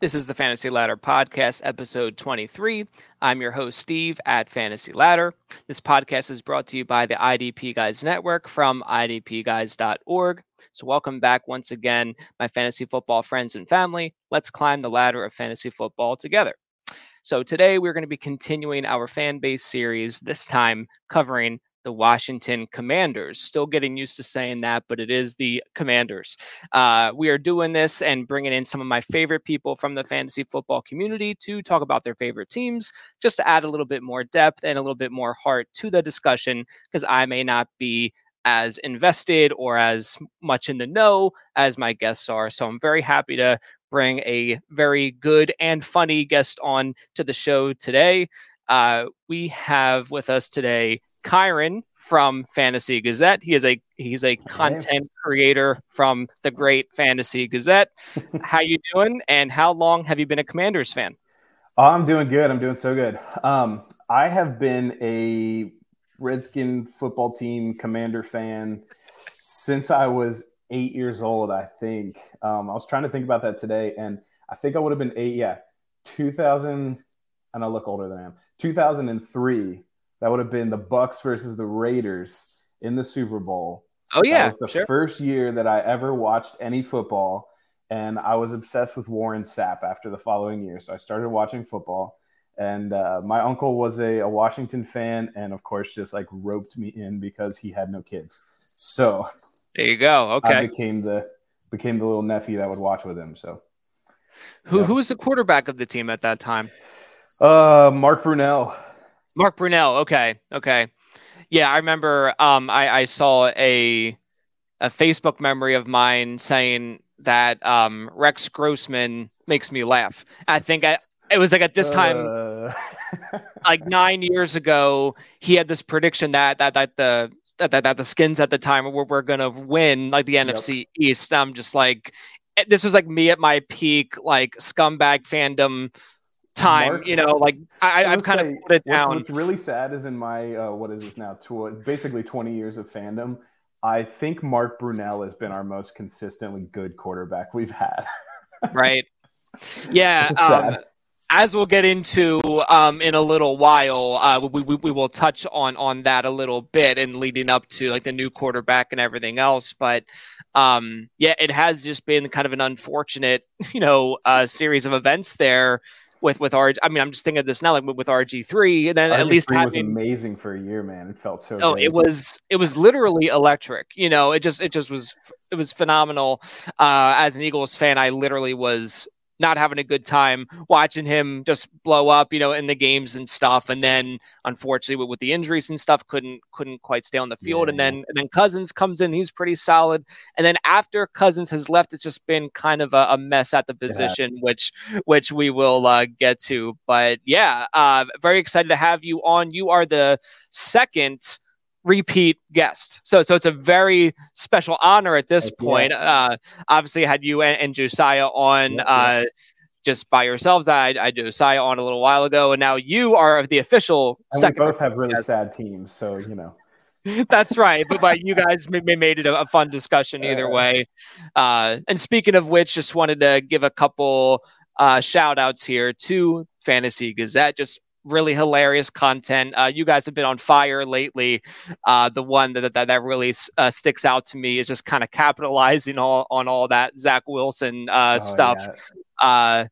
This is the Fantasy Ladder Podcast, episode 23. I'm your host, Steve at Fantasy Ladder. This podcast is brought to you by the IDP Guys Network from idpguys.org. So, welcome back once again, my fantasy football friends and family. Let's climb the ladder of fantasy football together. So, today we're going to be continuing our fan base series, this time covering the Washington Commanders. Still getting used to saying that, but it is the Commanders. Uh, we are doing this and bringing in some of my favorite people from the fantasy football community to talk about their favorite teams, just to add a little bit more depth and a little bit more heart to the discussion, because I may not be as invested or as much in the know as my guests are. So I'm very happy to bring a very good and funny guest on to the show today. Uh, we have with us today Kyron from Fantasy Gazette. He is a he's a content creator from the great Fantasy Gazette. how you doing? And how long have you been a Commanders fan? Oh, I'm doing good. I'm doing so good. Um, I have been a Redskin football team Commander fan since I was eight years old. I think um, I was trying to think about that today, and I think I would have been eight. Yeah, 2000, and I look older than I am. 2003 that would have been the Bucs versus the Raiders in the Super Bowl. Oh yeah, that was the sure. first year that I ever watched any football, and I was obsessed with Warren Sapp after the following year. So I started watching football, and uh, my uncle was a, a Washington fan, and of course, just like roped me in because he had no kids. So there you go. Okay, I became the became the little nephew that would watch with him. So who yeah. who was the quarterback of the team at that time? Uh, Mark Brunell. Mark Brunell. Okay. Okay. Yeah, I remember. Um, I, I saw a a Facebook memory of mine saying that um, Rex Grossman makes me laugh. I think I, it was like at this time, uh... like nine years ago, he had this prediction that that that the that, that, the skins at the time were, were going to win like the yep. NFC East. I'm just like, eh, this was like me at my peak, like scumbag fandom time. Mark, you know, like I, have kind of put it down. What's, what's, really sad is in my uh, what is this now? Tw- basically, twenty years of fandom. I think Mark Brunell has been our most consistently good quarterback we've had. right. Yeah. Um, as we'll get into um, in a little while, uh, we, we, we will touch on on that a little bit and leading up to like the new quarterback and everything else. But um, yeah, it has just been kind of an unfortunate, you know, uh, series of events there with with RG. I mean, I'm just thinking of this now, like with RG three, and then RG3 at least having, was amazing for a year, man. It felt so. Oh, great. it was it was literally electric. You know, it just it just was it was phenomenal. Uh, as an Eagles fan, I literally was not having a good time watching him just blow up, you know, in the games and stuff. And then unfortunately with, the injuries and stuff, couldn't couldn't quite stay on the field. Yeah. And then and then Cousins comes in, he's pretty solid. And then after Cousins has left, it's just been kind of a, a mess at the position, yeah. which which we will uh, get to. But yeah, uh, very excited to have you on. You are the second repeat guest. So so it's a very special honor at this point. Uh, obviously, I had you and, and Josiah on. Yeah, uh, just by yourselves, I, I Josiah on a little while ago, and now you are of the official. And second we both have really guest. sad teams, so you know. That's right, but, but you guys made it a, a fun discussion either way. Uh, and speaking of which, just wanted to give a couple uh, shout outs here to Fantasy Gazette. Just really hilarious content. Uh, you guys have been on fire lately. Uh, the one that that, that really uh, sticks out to me is just kind of capitalizing all, on all that Zach Wilson uh, oh, stuff. Yeah. Uh,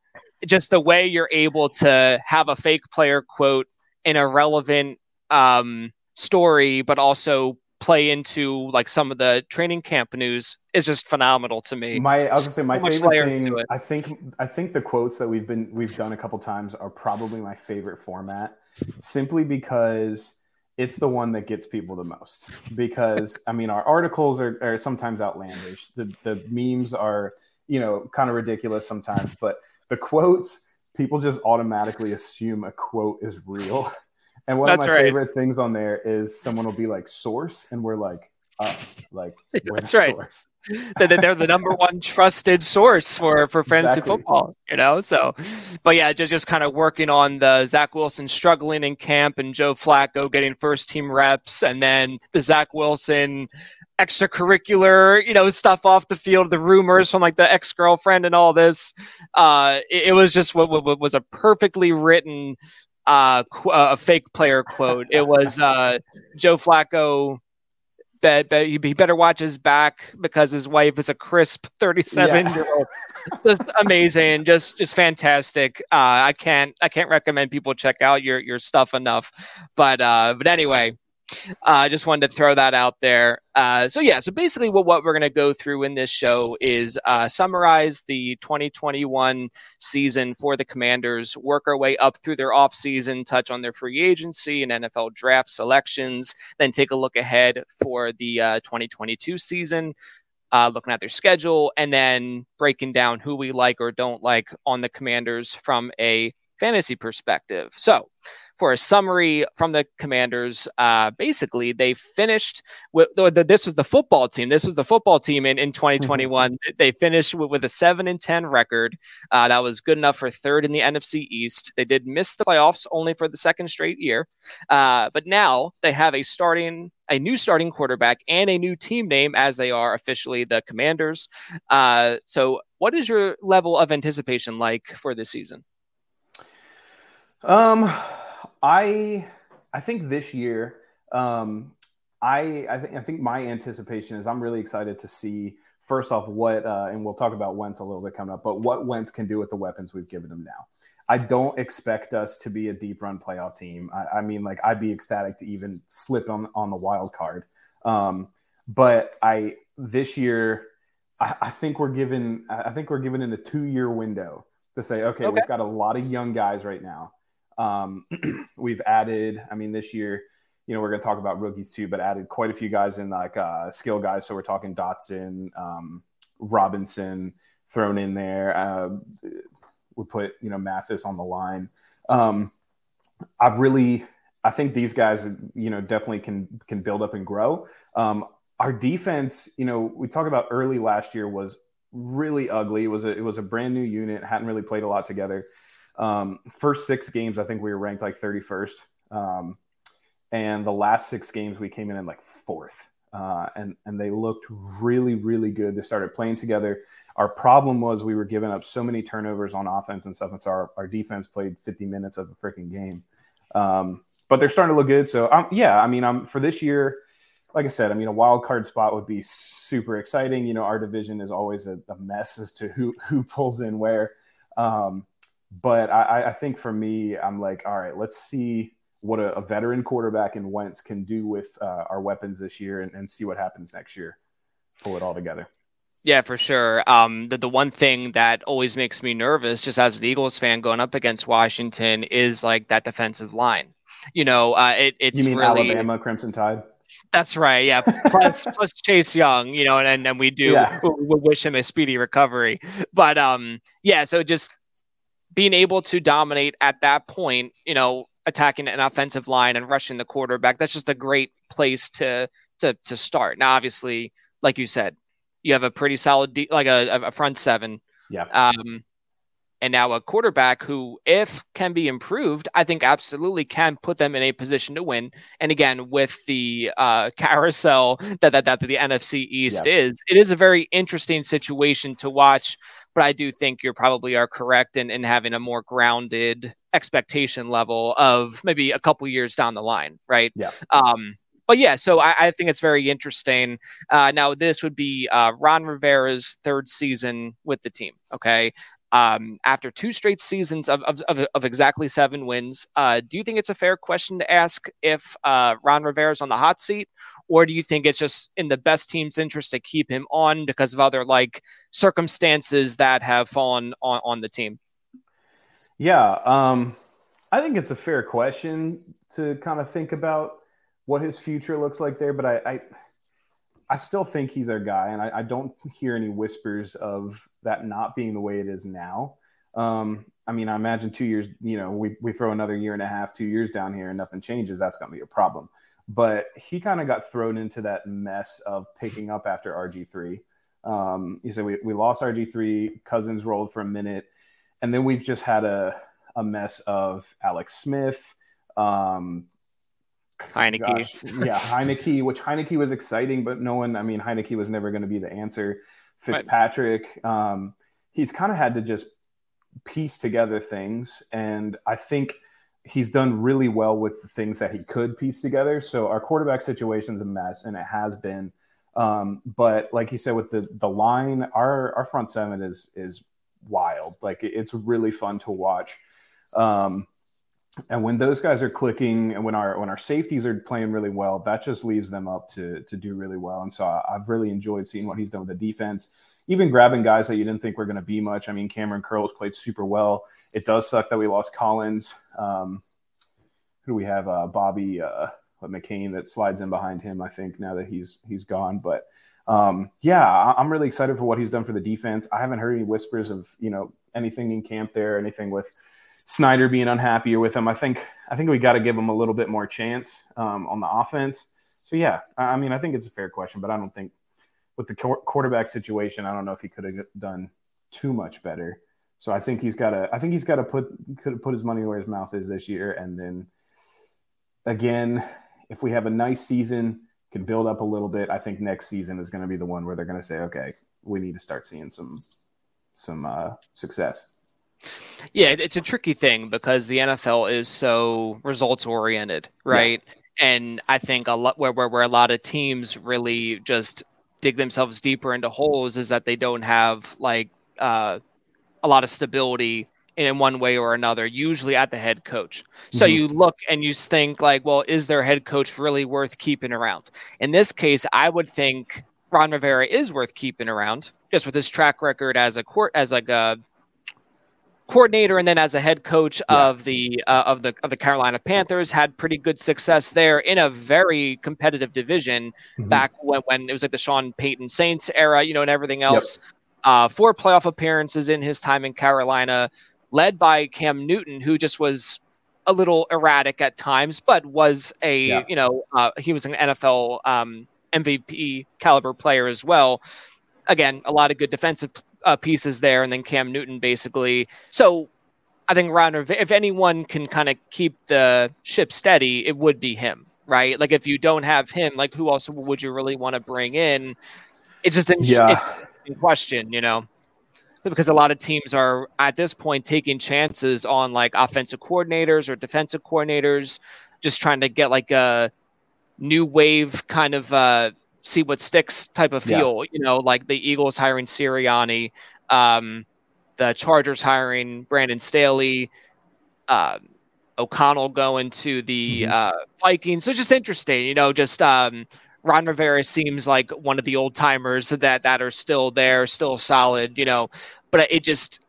just the way you're able to have a fake player quote in a relevant um, story, but also play into like some of the training camp news is just phenomenal to me. My I was gonna say my so favorite thing. I think I think the quotes that we've been we've done a couple times are probably my favorite format, simply because it's the one that gets people the most. Because I mean, our articles are, are sometimes outlandish. The the memes are you know kind of ridiculous sometimes, but the quotes people just automatically assume a quote is real. And one That's of my right. favorite things on there is someone will be like source, and we're like, us. Like that's right. Source. they're the number one trusted source for for fantasy exactly. football, you know. So, but yeah, just just kind of working on the Zach Wilson struggling in camp and Joe Flacco getting first team reps, and then the Zach Wilson extracurricular, you know, stuff off the field, the rumors from like the ex girlfriend and all this. Uh, it, it was just what, what, was a perfectly written uh, qu- uh, a fake player quote. It was uh, Joe Flacco bet, bet he better watch his back because his wife is a crisp 37 yeah. year old. just amazing, just just fantastic. Uh, I can't I can't recommend people check out your your stuff enough. But uh, but anyway, I uh, just wanted to throw that out there. Uh, so yeah, so basically, what what we're going to go through in this show is uh, summarize the 2021 season for the Commanders, work our way up through their off season, touch on their free agency and NFL draft selections, then take a look ahead for the uh, 2022 season. Uh, looking at their schedule and then breaking down who we like or don't like on the commanders from a fantasy perspective. So, for a summary from the Commanders. Uh, basically, they finished with this was the football team. This was the football team in, in 2021. Mm-hmm. They finished with, with, a seven and 10 record. Uh, that was good enough for third in the NFC East. They did miss the playoffs only for the second straight year. Uh, but now they have a starting, a new starting quarterback and a new team name as they are officially the Commanders. Uh, so, what is your level of anticipation like for this season? Um, I I think this year, um, I I think I think my anticipation is I'm really excited to see first off what uh, and we'll talk about Wentz a little bit coming up, but what Wentz can do with the weapons we've given him now. I don't expect us to be a deep run playoff team. I, I mean, like I'd be ecstatic to even slip on on the wild card. Um, but I this year, I, I think we're given I think we're given in a two year window to say, okay, okay, we've got a lot of young guys right now. Um, we've added, I mean, this year, you know, we're going to talk about rookies too, but added quite a few guys in like uh, skill guys. So we're talking Dotson, um, Robinson thrown in there. Uh, we put, you know, Mathis on the line. Um, I really, I think these guys, you know, definitely can can build up and grow. Um, our defense, you know, we talked about early last year was really ugly. It was a it was a brand new unit, hadn't really played a lot together. Um, first six games, I think we were ranked like 31st. Um, and the last six games, we came in at like fourth. Uh, and, and they looked really, really good. They started playing together. Our problem was we were giving up so many turnovers on offense and stuff. And so our, our defense played 50 minutes of a freaking game. Um, but they're starting to look good. So, um, yeah, I mean, I'm for this year, like I said, I mean, a wild card spot would be super exciting. You know, our division is always a, a mess as to who who pulls in where. Um, but I, I think for me, I'm like, all right, let's see what a, a veteran quarterback in Wentz can do with uh, our weapons this year and, and see what happens next year. Pull it all together. Yeah, for sure. Um, the, the one thing that always makes me nervous, just as an Eagles fan going up against Washington, is like that defensive line. You know, uh, it, it's you mean really Alabama Crimson Tide. That's right. Yeah. Plus, plus Chase Young, you know, and, and we do yeah. we, we wish him a speedy recovery. But um, yeah. So just being able to dominate at that point, you know, attacking an offensive line and rushing the quarterback, that's just a great place to to to start. Now, obviously, like you said, you have a pretty solid de- like a, a front seven. Yeah. Um, and now a quarterback who, if can be improved, I think absolutely can put them in a position to win. And again, with the uh, carousel that, that that the NFC East yeah. is, it is a very interesting situation to watch but I do think you probably are correct in, in having a more grounded expectation level of maybe a couple years down the line, right? Yeah. Um, but yeah, so I, I think it's very interesting. Uh, now, this would be uh, Ron Rivera's third season with the team. Okay. Um, after two straight seasons of, of, of, of exactly seven wins, uh, do you think it's a fair question to ask if uh, Ron Rivera's on the hot seat, or do you think it's just in the best team's interest to keep him on because of other like circumstances that have fallen on, on the team? Yeah, um, I think it's a fair question to kind of think about what his future looks like there, but I, I I still think he's our guy, and I, I, don't hear any whispers of that not being the way it is now. Um, I mean, I imagine two years, you know, we, we throw another year and a half, two years down here, and nothing changes. That's going to be a problem. but he kind of got thrown into that mess of picking up after RG3. Um, you said we, we lost RG3, Cousins rolled for a minute, and then we've just had a, a mess of Alex Smith, um, Heinicke. Gosh, yeah, Heinicke, which Heinicke was exciting, but no one, I mean, Heinicke was never going to be the answer. Fitzpatrick, um, he's kind of had to just piece together things. And I think he's done really well with the things that he could piece together. So our quarterback situation is a mess, and it has been. Um, but like you said, with the the line, our our front seven is is wild. Like it's really fun to watch. Um, and when those guys are clicking and when our when our safeties are playing really well that just leaves them up to to do really well. And so I, have really enjoyed seeing what he's done with the defense. Even grabbing guys that you didn't think were going to be much. I mean Kamren Curls played super well. It does suck that we lost collins. Um, who do we have? Uh, bobby uh, mccain that slides in behind him i think now that he's he's gone. But um, yeah i'm really excited for what he's done for the defense. I haven't heard any whispers of you know anything in camp there anything with Snyder being unhappier with him. I think I think we got to give him a little bit more chance um, on the offense. So yeah, I mean, I think it's a fair question, but I don't think with the quarterback situation, I don't know if he could have done too much better. So I think he's got to I think he's got to put could put his money where his mouth is this year, and then again, if we have a nice season, can build up a little bit. I think next season is going to be the one where they're going to say, okay, we need to start seeing some some uh, success. Yeah, it's a tricky thing because the NFL is so results oriented, right? Yeah. And I think a lot where, where where a lot of teams really just dig themselves deeper into holes is that they don't have like uh, a lot of stability in one way or another, usually at the head coach. So mm-hmm. you look and you think like, well, is their head coach really worth keeping around? In this case, I would think Ron Rivera is worth keeping around just with his track record as a court as like a coordinator and then as a head coach yeah. of the uh, of the of the Carolina Panthers had pretty good success there in a very competitive division mm-hmm. back when, when it was like the Sean Payton Saints era, you know, and everything else. Yep. Uh, four playoff appearances in his time in Carolina, led by Cam Newton, who just was a little erratic at times, but was a yeah. you know uh, he was an NFL um, MVP caliber player as well. Again, a lot of good defensive uh, pieces there, and then Cam Newton basically. So I think Ron, if anyone can kind of keep the ship steady, it would be him, right? Like if you don't have him, like who else would you really want to bring in? It's just an yeah. in question, you know, because a lot of teams are at this point taking chances on like offensive coordinators or defensive coordinators, just trying to get like a new wave kind of uh, see what sticks type of feel. Yeah. You know, like the Eagles hiring Sirianni, um, the Chargers hiring Brandon Staley, uh, O'Connell going to the mm-hmm. uh, Vikings. So it's just interesting, you know, just um, Ron Rivera seems like one of the old timers that that are still there, still solid, you know. But it just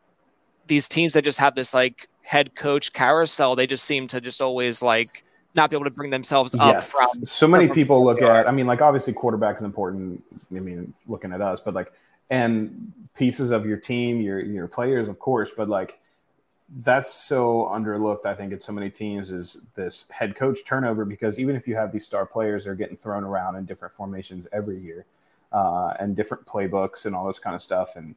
these teams that just have this like head coach carousel, they just seem to just always like not be able to bring themselves up yes. from. So many from people look at. I mean, like obviously quarterback is important. I mean, looking at us, but like and pieces of your team, your your players, of course, but like that's so underlooked. I think at so many teams is this head coach turnover because even if you have these star players, they're getting thrown around in different formations every year uh, and different playbooks and all this kind of stuff. And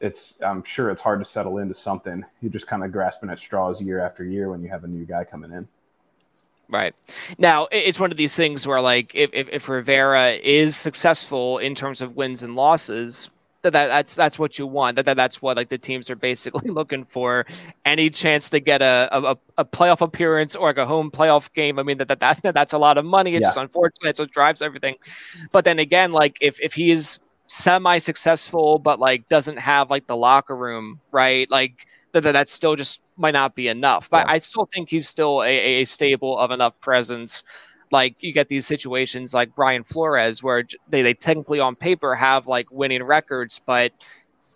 it's I'm sure it's hard to settle into something. You're just kind of grasping at straws year after year when you have a new guy coming in. Right. Now, it's one of these things where, like, if, if, if, Rivera is successful in terms of wins and losses, that, that that's that's what you want. That, that that's what like the teams are basically looking for. Any chance to get a, a, a playoff appearance or like a home playoff game. I mean that, that, that that's a lot of money. It's yeah. just unfortunate. It's what drives everything. But then again, like if if he is semi successful but like doesn't have like the locker room, right? Like that that still just might not be enough. But yeah. I still think he's still a, a stable of enough presence. Like you get these situations like Brian Flores, where they, they technically on paper have like winning records, but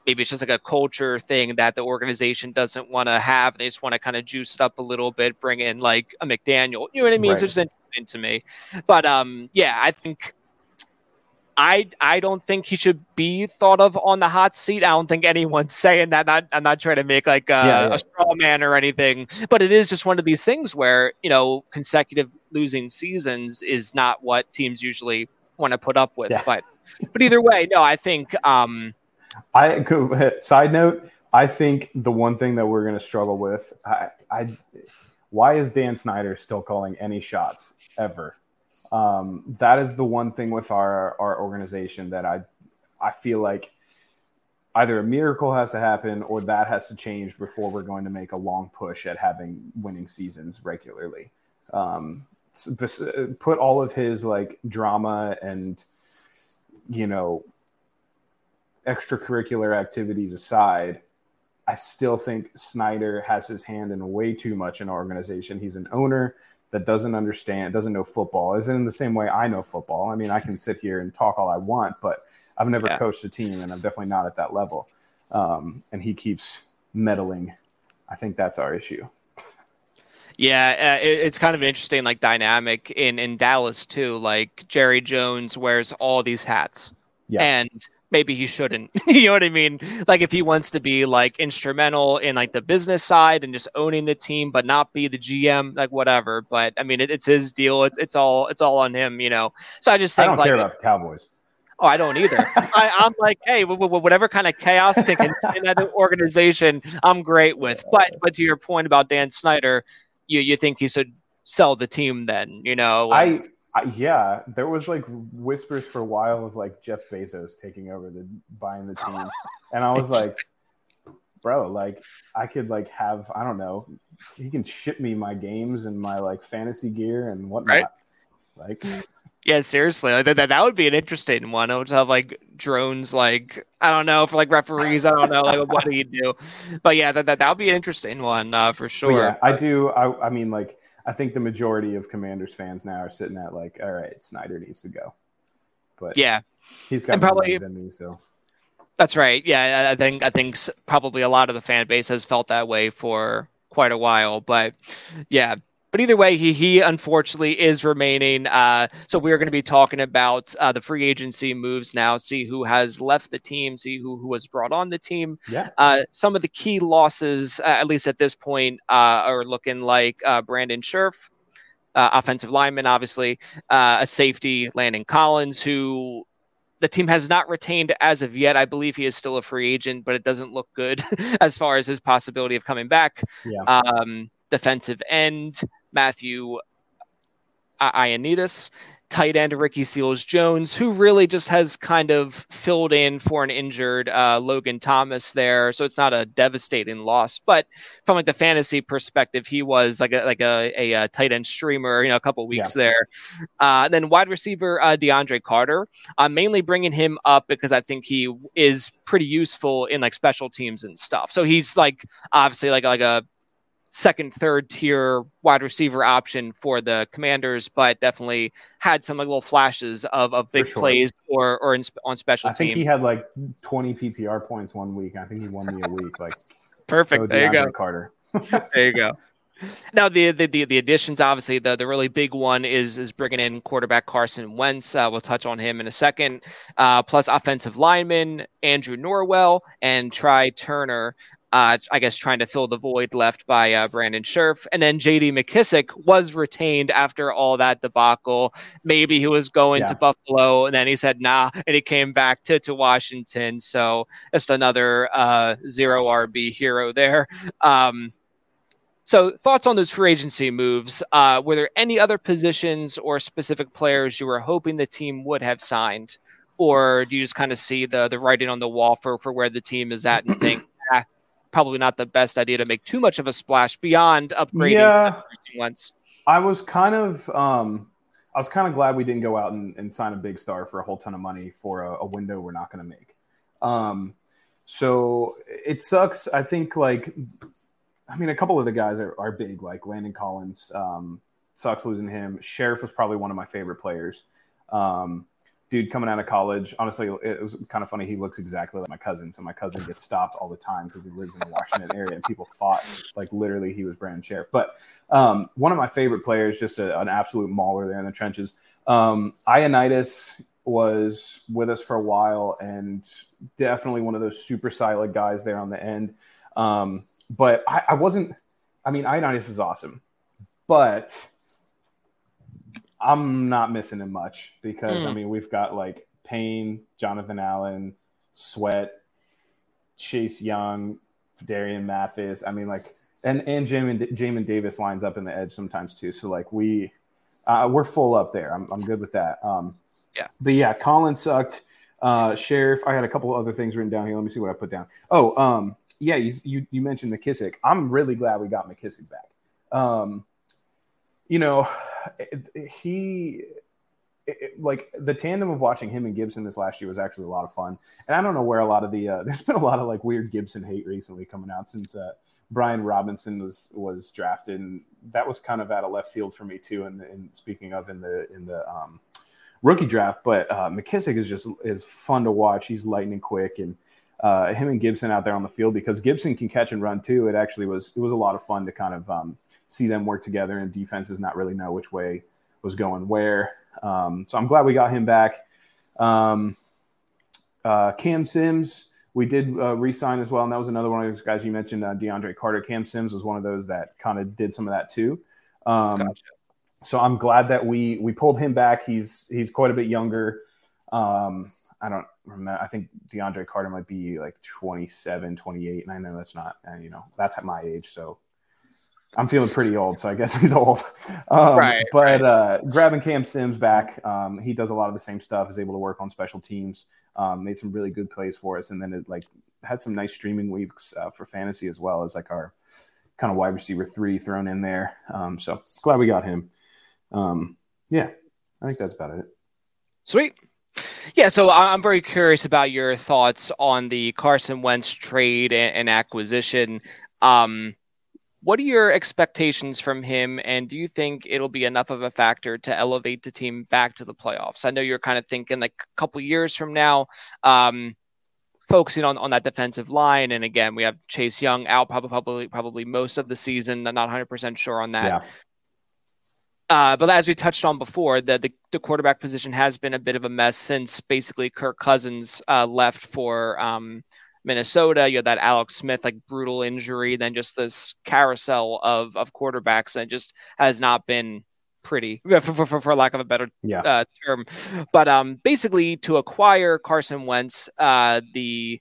maybe it's just like a culture thing that the organization doesn't want to have. They just want to kind of juice it up a little bit, bring in like a McDaniel. You know what I mean? Right. It's just interesting to me. But um, yeah, I think I I don't think he should be thought of on the hot seat. I don't think anyone's saying that. Not, I'm not trying to make like a, yeah, yeah. a straw man or anything, but it is just one of these things where you know consecutive losing seasons is not what teams usually want to put up with. Yeah. But but either way, no, I think. um I side note. I think the one thing that we're going to struggle with, I, I, why is Dan Snyder still calling any shots ever? Um, that is the one thing with our our organization that I I feel like either a miracle has to happen or that has to change before we're going to make a long push at having winning seasons regularly. Um, put all of his like drama and you know extracurricular activities aside, I still think Snyder has his hand in way too much in our organization. He's an owner that doesn't understand, doesn't know football. Isn't in the same way I know football. I mean, I can sit here and talk all I want, but I've never yeah. coached a team, and I'm definitely not at that level. Um, and he keeps meddling. I think that's our issue. Yeah, uh, it, it's kind of an interesting, like dynamic in in Dallas too. Like Jerry Jones wears all these hats, yeah. and maybe he shouldn't. you know what I mean? Like if he wants to be like instrumental in like the business side and just owning the team, but not be the GM, like whatever. But I mean, it, it's his deal. It's, it's all it's all on him, you know. So I just think I don't like, care about the Cowboys. Oh, I don't either. I, am like, hey, w- w- whatever kind of chaos can in that organization, I'm great with. But but to your point about Dan Snyder, you you think he should sell the team then? You know, I I, yeah, there was like whispers for a while of like Jeff Bezos taking over the buying the team, and I was like, bro, like I could like have I don't know, he can ship me my games and my like fantasy gear and whatnot. Right? Like, yeah, seriously, like that, that that would be an interesting one. I would have like drones, like I don't know for like referees. I don't know like what do you do, but yeah, that that that would be an interesting one uh, for sure. But yeah, I do. I I mean like I think the majority of Commanders fans now are sitting at like, all right, Snyder needs to go. But yeah, he's got probably than me, so that's right. Yeah, I think I think probably a lot of the fan base has felt that way for quite a while. But yeah, but either way, he he unfortunately is remaining. Uh, so we're going to be talking about uh, the free agency moves now. See who has left the team. See who who was brought on the team. Yeah. Uh, some of the key losses, uh, at least at this point, uh, are looking like uh, Brandon Scherff, offensive lineman, obviously, a safety, Landon Collins, who the team has not retained as of yet. I believe he is still a free agent, but it doesn't look good as far as his possibility of coming back. Yeah. Um, defensive end. Matthew Ioannidis, tight end Ricky Seals Jones, who really just has kind of filled in for an injured uh, Logan Thomas there. So it's not a devastating loss, but from like the fantasy perspective, he was like a like a, a, a tight end streamer, you know, a couple weeks yeah. there. Uh, then wide receiver uh, DeAndre Carter. I'm mainly bringing him up because I think he is pretty useful in like special teams and stuff. So he's like obviously like like a second, third tier wide receiver option for the Commanders, but definitely had some like, little flashes of, of big sure. plays or or in, on special. I think he had like 20 PPR points one week. I think he won me a week. Like perfect. There you go, Carter. there you go. Now the, the, the the additions, obviously, the the really big one is is bringing in quarterback Carson Wentz. Uh, we'll touch on him in a second. Uh, plus offensive lineman Andrew Norwell and Trai Turner uh, I guess trying to fill the void left by uh, Brandon Scherff. And then JD McKissic was retained after all that debacle. Maybe he was going yeah. to Buffalo, and then he said, nah, and he came back to, to Washington. So just another uh, zero RB hero there. Um, so, thoughts on those free agency moves? Uh, were there any other positions or specific players you were hoping the team would have signed? Or do you just kind of see the the writing on the wall for, for where the team is at and think, probably not the best idea to make too much of a splash beyond upgrading yeah, once. I was kind of um, I was kind of glad we didn't go out and, and, sign a big star for a whole ton of money for a, a window we're not going to make. Um, so it sucks. I think like I mean a couple of the guys are, are big, like Landon Collins. Um, sucks losing him. Scherff was probably one of my favorite players. Um, dude coming out of college. Honestly, it was kind of funny. He looks exactly like my cousin. So my cousin gets stopped all the time because he lives in the Washington area, and people thought like literally he was Brandon Scherff. But um, one of my favorite players, just a, an absolute mauler there in the trenches. Um, Ioannidis, was with us for a while and definitely one of those super silent guys there on the end. Um, but I, I, wasn't. I mean, Ioannidis is awesome, but I'm not missing him much because mm. I mean we've got like Payne, Jonathan Allen, Sweat, Chase Young, Darian Mathis. I mean, like, and and Jamin Jamin Davis lines up in the edge sometimes too. So like we uh, we're full up there. I'm I'm good with that. Um, yeah. But yeah, Colin sucked. Uh, Scherff. I had a couple other things written down here. Let me see what I put down. Oh, um, yeah, you, you, you mentioned McKissic. I'm really glad we got McKissic back. Um, you know, he it, like the tandem of watching him and Gibson this last year was actually a lot of fun. And I don't know where a lot of the uh, there's been a lot of like weird Gibson hate recently coming out since uh, Brian Robinson was was drafted, and that was kind of out of left field for me too. And, and speaking of in the in the um, rookie draft, but uh, McKissic is just is fun to watch. He's lightning quick and uh, him and Gibson out there on the field because Gibson can catch and run too. It actually was it was a lot of fun to kind of um, see them work together and defenses not really know which way was going where. Um, so I'm glad we got him back. Um, uh, Cam Sims, we did uh, re-sign as well, and that was another one of those guys you mentioned, uh, DeAndre Carter. Cam Sims was one of those that kind of did some of that too. Um, gotcha. So I'm glad that we we pulled him back. He's he's quite a bit younger. Um, I don't remember. I think DeAndre Carter might be like 27, 28. And I know that's not, and you know, that's at my age. So I'm feeling pretty old. So I guess he's old. Um, right. But right. Uh, grabbing Cam Sims back, um, he does a lot of the same stuff, is able to work on special teams, um, made some really good plays for us. And then it like had some nice streaming weeks uh, for fantasy as well as like our kind of wide receiver three thrown in there. Um, so glad we got him. Um, yeah, I think that's about it. Sweet. Yeah, so I'm very curious about your thoughts on the Carson Wentz trade and, acquisition. Um, what are your expectations from him, and do you think it'll be enough of a factor to elevate the team back to the playoffs? I know you're kind of thinking like a couple years from now, um, focusing on, on that defensive line. And again, we have Chase Young out probably probably most of the season. I'm not 100 percent sure on that. Yeah. Uh, but as we touched on before, the, the, the quarterback position has been a bit of a mess since basically Kirk Cousins uh, left for um, Minnesota. You had that Alex Smith like brutal injury, then just this carousel of of quarterbacks, and just has not been pretty, for, for, for lack of a better yeah. uh, term. But um, basically, to acquire Carson Wentz, uh, the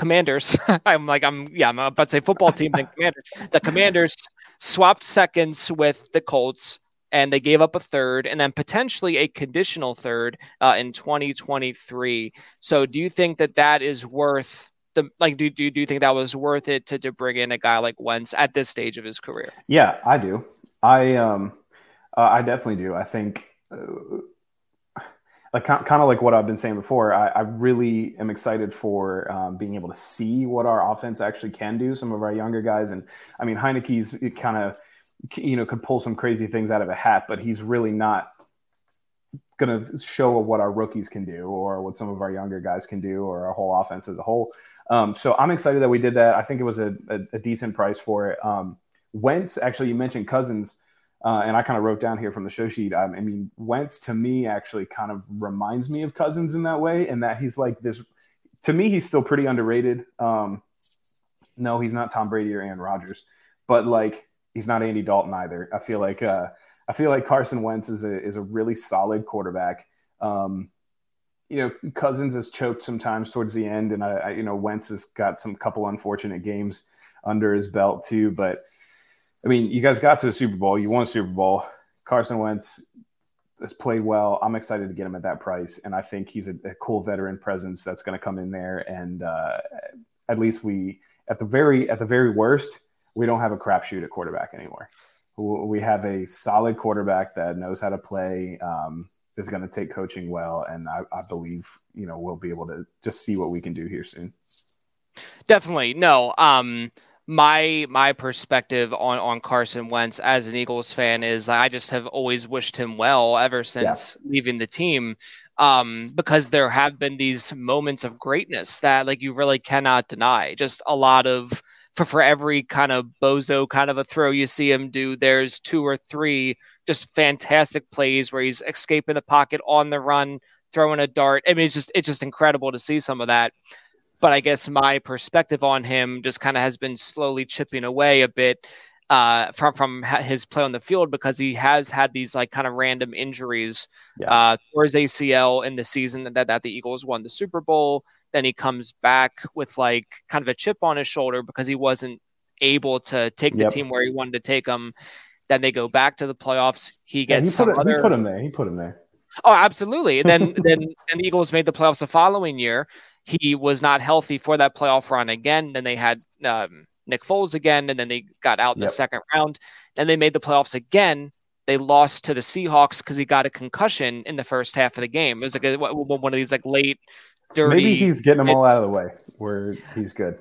Commanders. I'm like I'm yeah I'm about to say football team then Commanders. The Commanders swapped seconds with the Colts, and they gave up a third, and then potentially a conditional third uh, in 2023. So, do you think that that is worth the like? Do do, do you think that was worth it to to bring in a guy like Wentz at this stage of his career? Yeah, I do. I um, uh, I definitely do. I think. Uh, like kind of like what I've been saying before, I, I really am excited for um, being able to see what our offense actually can do. Some of our younger guys, and I mean Heinicke's kind of you know could pull some crazy things out of a hat, but he's really not going to show what our rookies can do or what some of our younger guys can do or our whole offense as a whole. Um, so I'm excited that we did that. I think it was a, a, a decent price for it. Um, Wentz, actually, you mentioned Cousins. Uh, and I kind of wrote down here from the show sheet. Um, I mean, Wentz to me actually kind of reminds me of Cousins in that way, and that he's like this. To me, he's still pretty underrated. Um, no, he's not Tom Brady or Aaron Rodgers, but like he's not Andy Dalton either. I feel like uh, I feel like Carson Wentz is a is a really solid quarterback. Um, you know, Cousins has choked sometimes towards the end, and I, I you know Wentz has got some couple unfortunate games under his belt too, but I mean, you guys got to the Super Bowl. You won a Super Bowl. Carson Wentz has played well. I'm excited to get him at that price, and I think he's a, a cool veteran presence that's going to come in there. And uh, at least we, at the very at the very worst, we don't have a crapshoot at quarterback anymore. We have a solid quarterback that knows how to play. Um, is going to take coaching well, and I, I believe you know we'll be able to just see what we can do here soon. Definitely, no. Um, my my perspective on on Carson Wentz as an Eagles fan is I just have always wished him well ever since yeah. leaving the team um, because there have been these moments of greatness that like you really cannot deny just a lot of for, for every kind of bozo kind of a throw you see him do, there's two or three just fantastic plays where he's escaping the pocket on the run, throwing a dart. I mean, it's just it's just incredible to see some of that. But I guess my perspective on him just kind of has been slowly chipping away a bit uh, from from his play on the field because he has had these like kind of random injuries yeah. uh, towards ACL in the season that, that the Eagles won the Super Bowl. Then he comes back with like kind of a chip on his shoulder because he wasn't able to take the yep. team where he wanted to take them. Then they go back to the playoffs. He gets yeah, he some it, other. He put him there. He put him there. Oh, absolutely. And then then then the Eagles made the playoffs the following year. He was not healthy for that playoff run again. Then they had um, Nick Foles again, and then they got out in yep. the second round. Then they made the playoffs again. They lost to the Seahawks because he got a concussion in the first half of the game. It was like a, one of these like late, dirty. Maybe he's getting them all out of the way where he's good.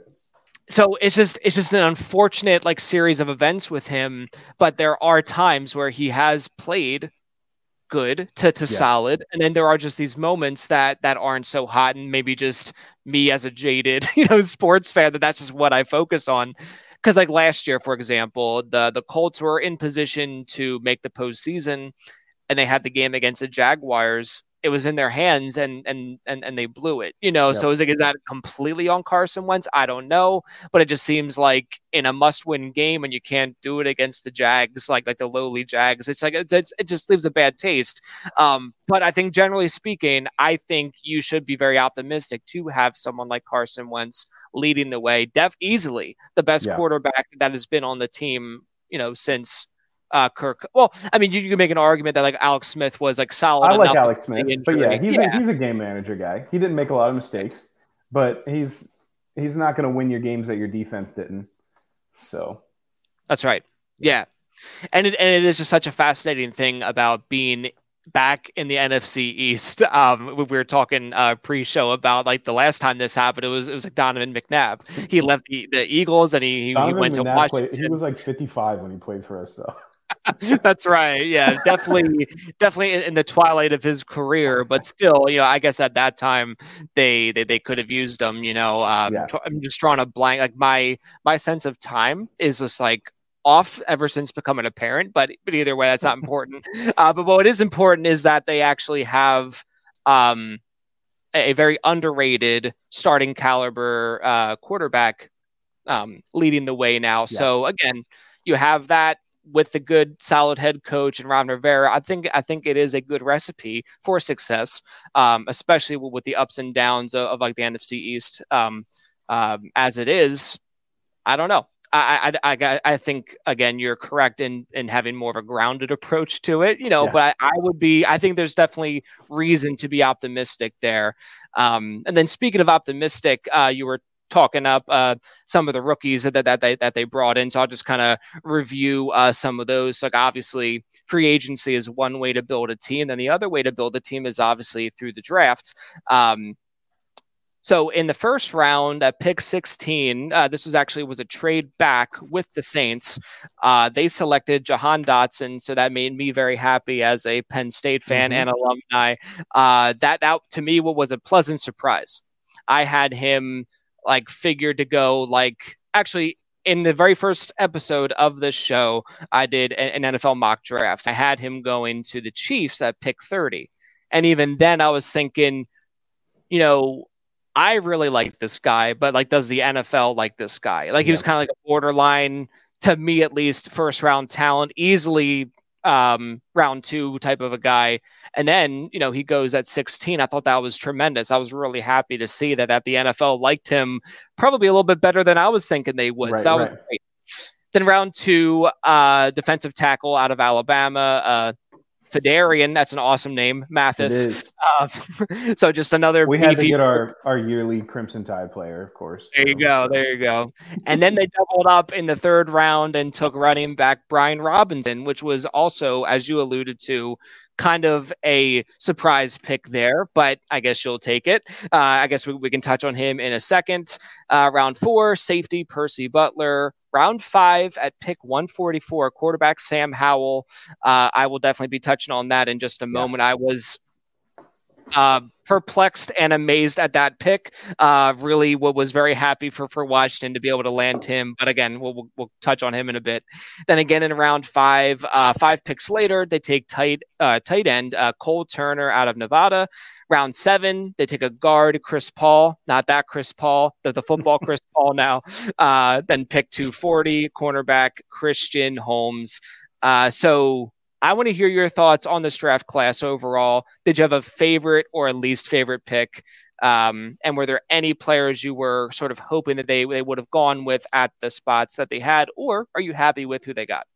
So it's just it's just an unfortunate like series of events with him. But there are times where he has played good to, to yeah. solid and then there are just these moments that that aren't so hot and maybe just me as a jaded you know sports fan that that's just what i focus on because like last year for example the the colts were in position to make the postseason and they had the game against the jaguars it was in their hands and and and, and they blew it you know yep. so is, like, is that completely on carson wentz i don't know but it just seems like in a must-win game and you can't do it against the jags like like the lowly jags it's like it's, it's, it just leaves a bad taste um, but i think generally speaking i think you should be very optimistic to have someone like carson wentz leading the way def easily the best yeah. quarterback that has been on the team you know since uh, Kirk. Well, I mean, you, you, can make an argument that like Alex Smith was like solid. I like Alex Smith, but yeah, he's yeah. A, he's a game manager guy. He didn't make a lot of mistakes, but he's he's not going to win your games that your defense didn't. So that's right. Yeah, and it and it is just such a fascinating thing about being back in the NFC East. Um, we were talking uh, pre-show about like the last time this happened. It was it was like Donovan McNabb. He left the, the Eagles and he, he went McNabb to Washington. Played, he was like 55 when he played for us, though. That's right. Yeah, definitely, definitely in the twilight of his career, but still, you know, I guess at that time they they, they could have used him. You know, um, yeah. I'm just drawing a blank. Like my my sense of time is just like off ever since becoming a parent. But but either way, that's not important. Uh, but what is important is that they actually have um, a, very underrated starting caliber uh, quarterback um, leading the way now. Yeah. So again, you have that with the good, solid head coach and Ron Rivera, I think I think it is a good recipe for success, um, especially with, with, the ups and downs of, of like the NFC East. Um, um, as it is, I don't know. I, I, I, I, think again you're correct in in having more of a grounded approach to it, you know. Yeah. But I, I, would be I think there's definitely reason to be optimistic there. Um, and then speaking of optimistic, uh, you were talking up uh, some of the rookies that, that they that they brought in. So I'll just kind of review uh, some of those. Like obviously, free agency is one way to build a team. Then the other way to build a team is obviously through the draft. Um, so in the first round at pick 16, uh, this was actually was a trade back with the Saints. Uh, they selected Jahan Dotson, so that made me very happy as a Penn State fan mm-hmm. and alumni. Uh, that that to me was a pleasant surprise. I had him like figured to go like actually in the very first episode of this show, I did an NFL mock draft. I had him going to the Chiefs at pick 30. And even then I was thinking, you know, I really like this guy, but like, does the NFL like this guy? Like, he was kind of like a borderline, to me at least, first round talent, easily um, round two type of a guy. And then, you know, he goes at 16. I thought that was tremendous. I was really happy to see that, that the NFL liked him probably a little bit better than I was thinking they would. Right, so that right. was great. Then round two, uh, defensive tackle out of Alabama, uh, Phidarian, that's an awesome name, Mathis. Uh, so just another. We had to get our, our yearly Crimson Tide player, of course. There you go. There you go. and then they doubled up in the third round and took running back Brian Robinson, which was also, as you alluded to, kind of a surprise pick there, but I guess you'll take it. Uh, I guess we, we, can touch on him in a second. Uh, round four, safety Percy Butler. Round five at pick 144, quarterback Sam Howell. Uh, I will definitely be touching on that in just a moment. I was uh, perplexed and amazed at that pick. Uh, really, what was very happy for for Washington to be able to land him. But again, we'll, we'll, we'll touch on him in a bit. Then again, in round five, uh, five picks later, they take tight uh, tight end uh, Cole Turner out of Nevada. Round seven, they take a guard, Chris Paul, not that Chris Paul, the, the football Chris Paul now. Uh, then pick 240, cornerback Christian Holmes. Uh, so I want to hear your thoughts on this draft class overall. Did you have a favorite or a least favorite pick? Um, and were there any players you were sort of hoping that they, they would have gone with at the spots that they had, or are you happy with who they got?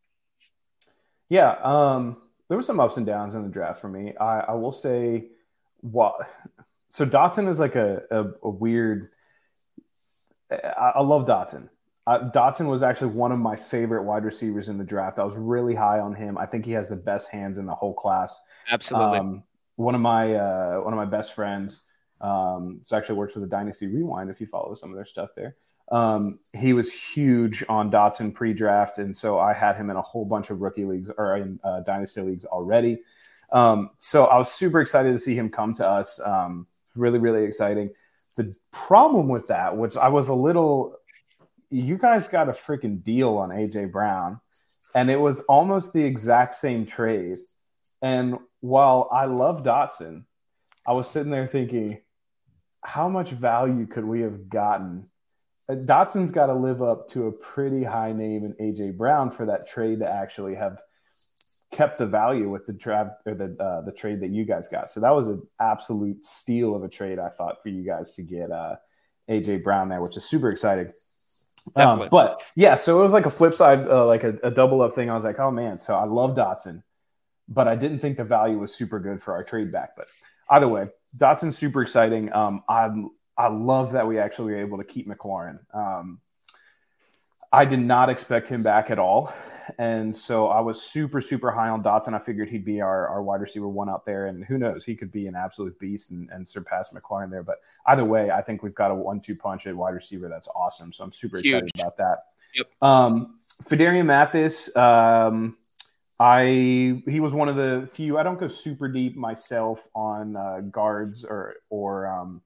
Yeah, um, there were some ups and downs in the draft for me. I, I will say, what so Dotson is like a, a, a weird. I, I, love Dotson. Uh, Dotson was actually one of my favorite wide receivers in the draft. I was really high on him. I think he has the best hands in the whole class. Absolutely. Um, one of my uh, one of my best friends. Um, so actually works for the Dynasty Rewind. If you follow some of their stuff there, um, he was huge on Dotson pre-draft, and so I had him in a whole bunch of rookie leagues or in uh, Dynasty leagues already. Um, so I was super excited to see him come to us. Um, really, really exciting. The problem with that, which I was a little you guys got a freaking deal on AJ Brown, and it was almost the exact same trade. And while I love Dotson, I was sitting there thinking, how much value could we have gotten? Uh, Dotson's got to live up to a pretty high name in AJ Brown for that trade to actually have kept the value with the draft or the uh, the trade that you guys got. So that was an absolute steal of a trade I thought for you guys to get uh, AJ Brown there, which is super exciting. Um, but yeah, so it was like a flip side, uh, like a, a, double up thing. I was like, oh man, so I love Dotson, but I didn't think the value was super good for our trade back. But either way, Dotson's super exciting. Um, I I love that we actually were able to keep McLaurin. Um, I did not expect him back at all. And so I was super, super high on Dotson. I figured he'd be our, our wide receiver one out there. And who knows, he could be an absolute beast and, and surpass McLaurin there. But either way, I think we've got a one two punch at wide receiver that's awesome. So I'm super Huge. excited about that. Yep. Um, Phidarian Mathis, um, I he was one of the few. I don't go super deep myself on uh, guards or or um,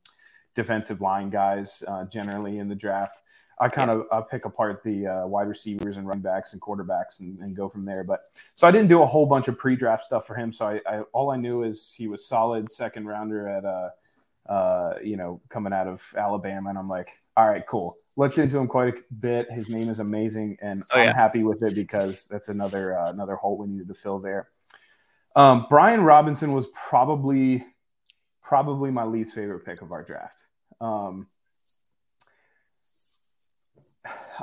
defensive line guys uh, generally in the draft. I kind of yeah. pick apart the uh, wide receivers and running backs and quarterbacks and, and, go from there. But so I didn't do a whole bunch of pre-draft stuff for him. So I, I all I knew is he was solid second rounder at uh, uh, you know coming out of Alabama, and I'm like, all right, cool. Looked into him quite a bit. His name is amazing, and oh, I'm happy with it because that's another uh, another hole we needed to fill there. Um, Brian Robinson was probably probably my least favorite pick of our draft. Um,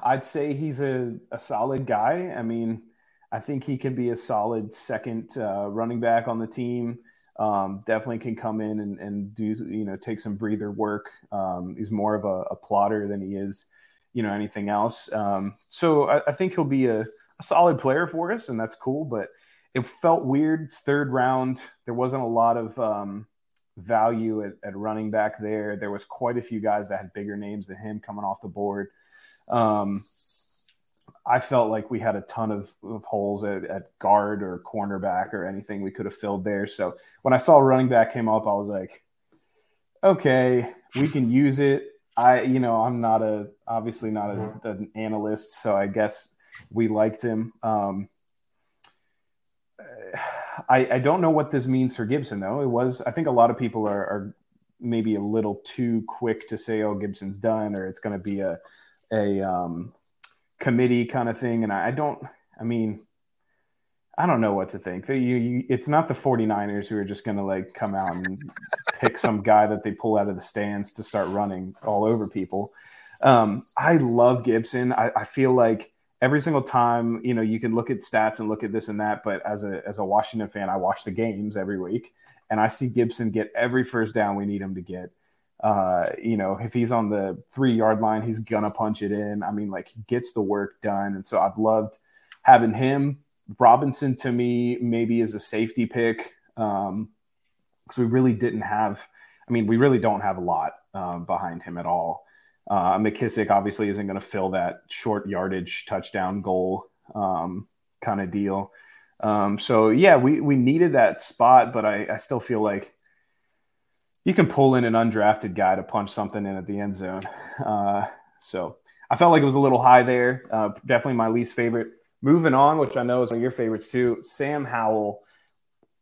I'd say he's a, a solid guy. I mean, I think he can be a solid second uh, running back on the team. Um, definitely can come in and, and do, you know, take some breather work. Um, he's more of a, a, plotter than he is, you know, anything else. Um, so I, I, think he'll be a, a, solid player for us, and that's cool. But it felt weird. It's third round. There wasn't a lot of um, value at, at running back there. There was quite a few guys that had bigger names than him coming off the board. Um, I felt like we had a ton of, of holes at, at, guard or cornerback or anything we could have filled there. So when I saw running back came up, I was like, okay, we can use it. I, you know, I'm not a obviously not a, an analyst, so I guess we liked him. Um, I, I don't know what this means for Gibson though. It was I think a lot of people are, are maybe a little too quick to say, oh, Gibson's done, or it's going to be a a um, committee kind of thing. And I, I, don't, I mean, I don't know what to think. You, you, it's not the 49ers who are just going to like come out and pick some guy that they pull out of the stands to start running all over people. Um, I love Gibson. I, I feel like every single time, you know, you can look at stats and look at this and that, but as a as a Washington fan, I watch the games every week and I see Gibson get every first down we need him to get. Uh, you know, if he's on the three yard line, he's gonna punch it in. I mean, like he gets the work done. And so I've loved having him. Robinson to me maybe is a safety pick. Um, because we really didn't have, I mean, we really don't have a lot um, behind him at all. Uh, McKissic obviously isn't going to fill that short yardage touchdown goal um, kind of deal. Um, so yeah, we we needed that spot, but I, I still feel like you can pull in an undrafted guy to punch something in at the end zone. Uh, so I felt like it was a little high there. Uh, definitely my least favorite. Moving on, which I know is one of your favorites too. Sam Howell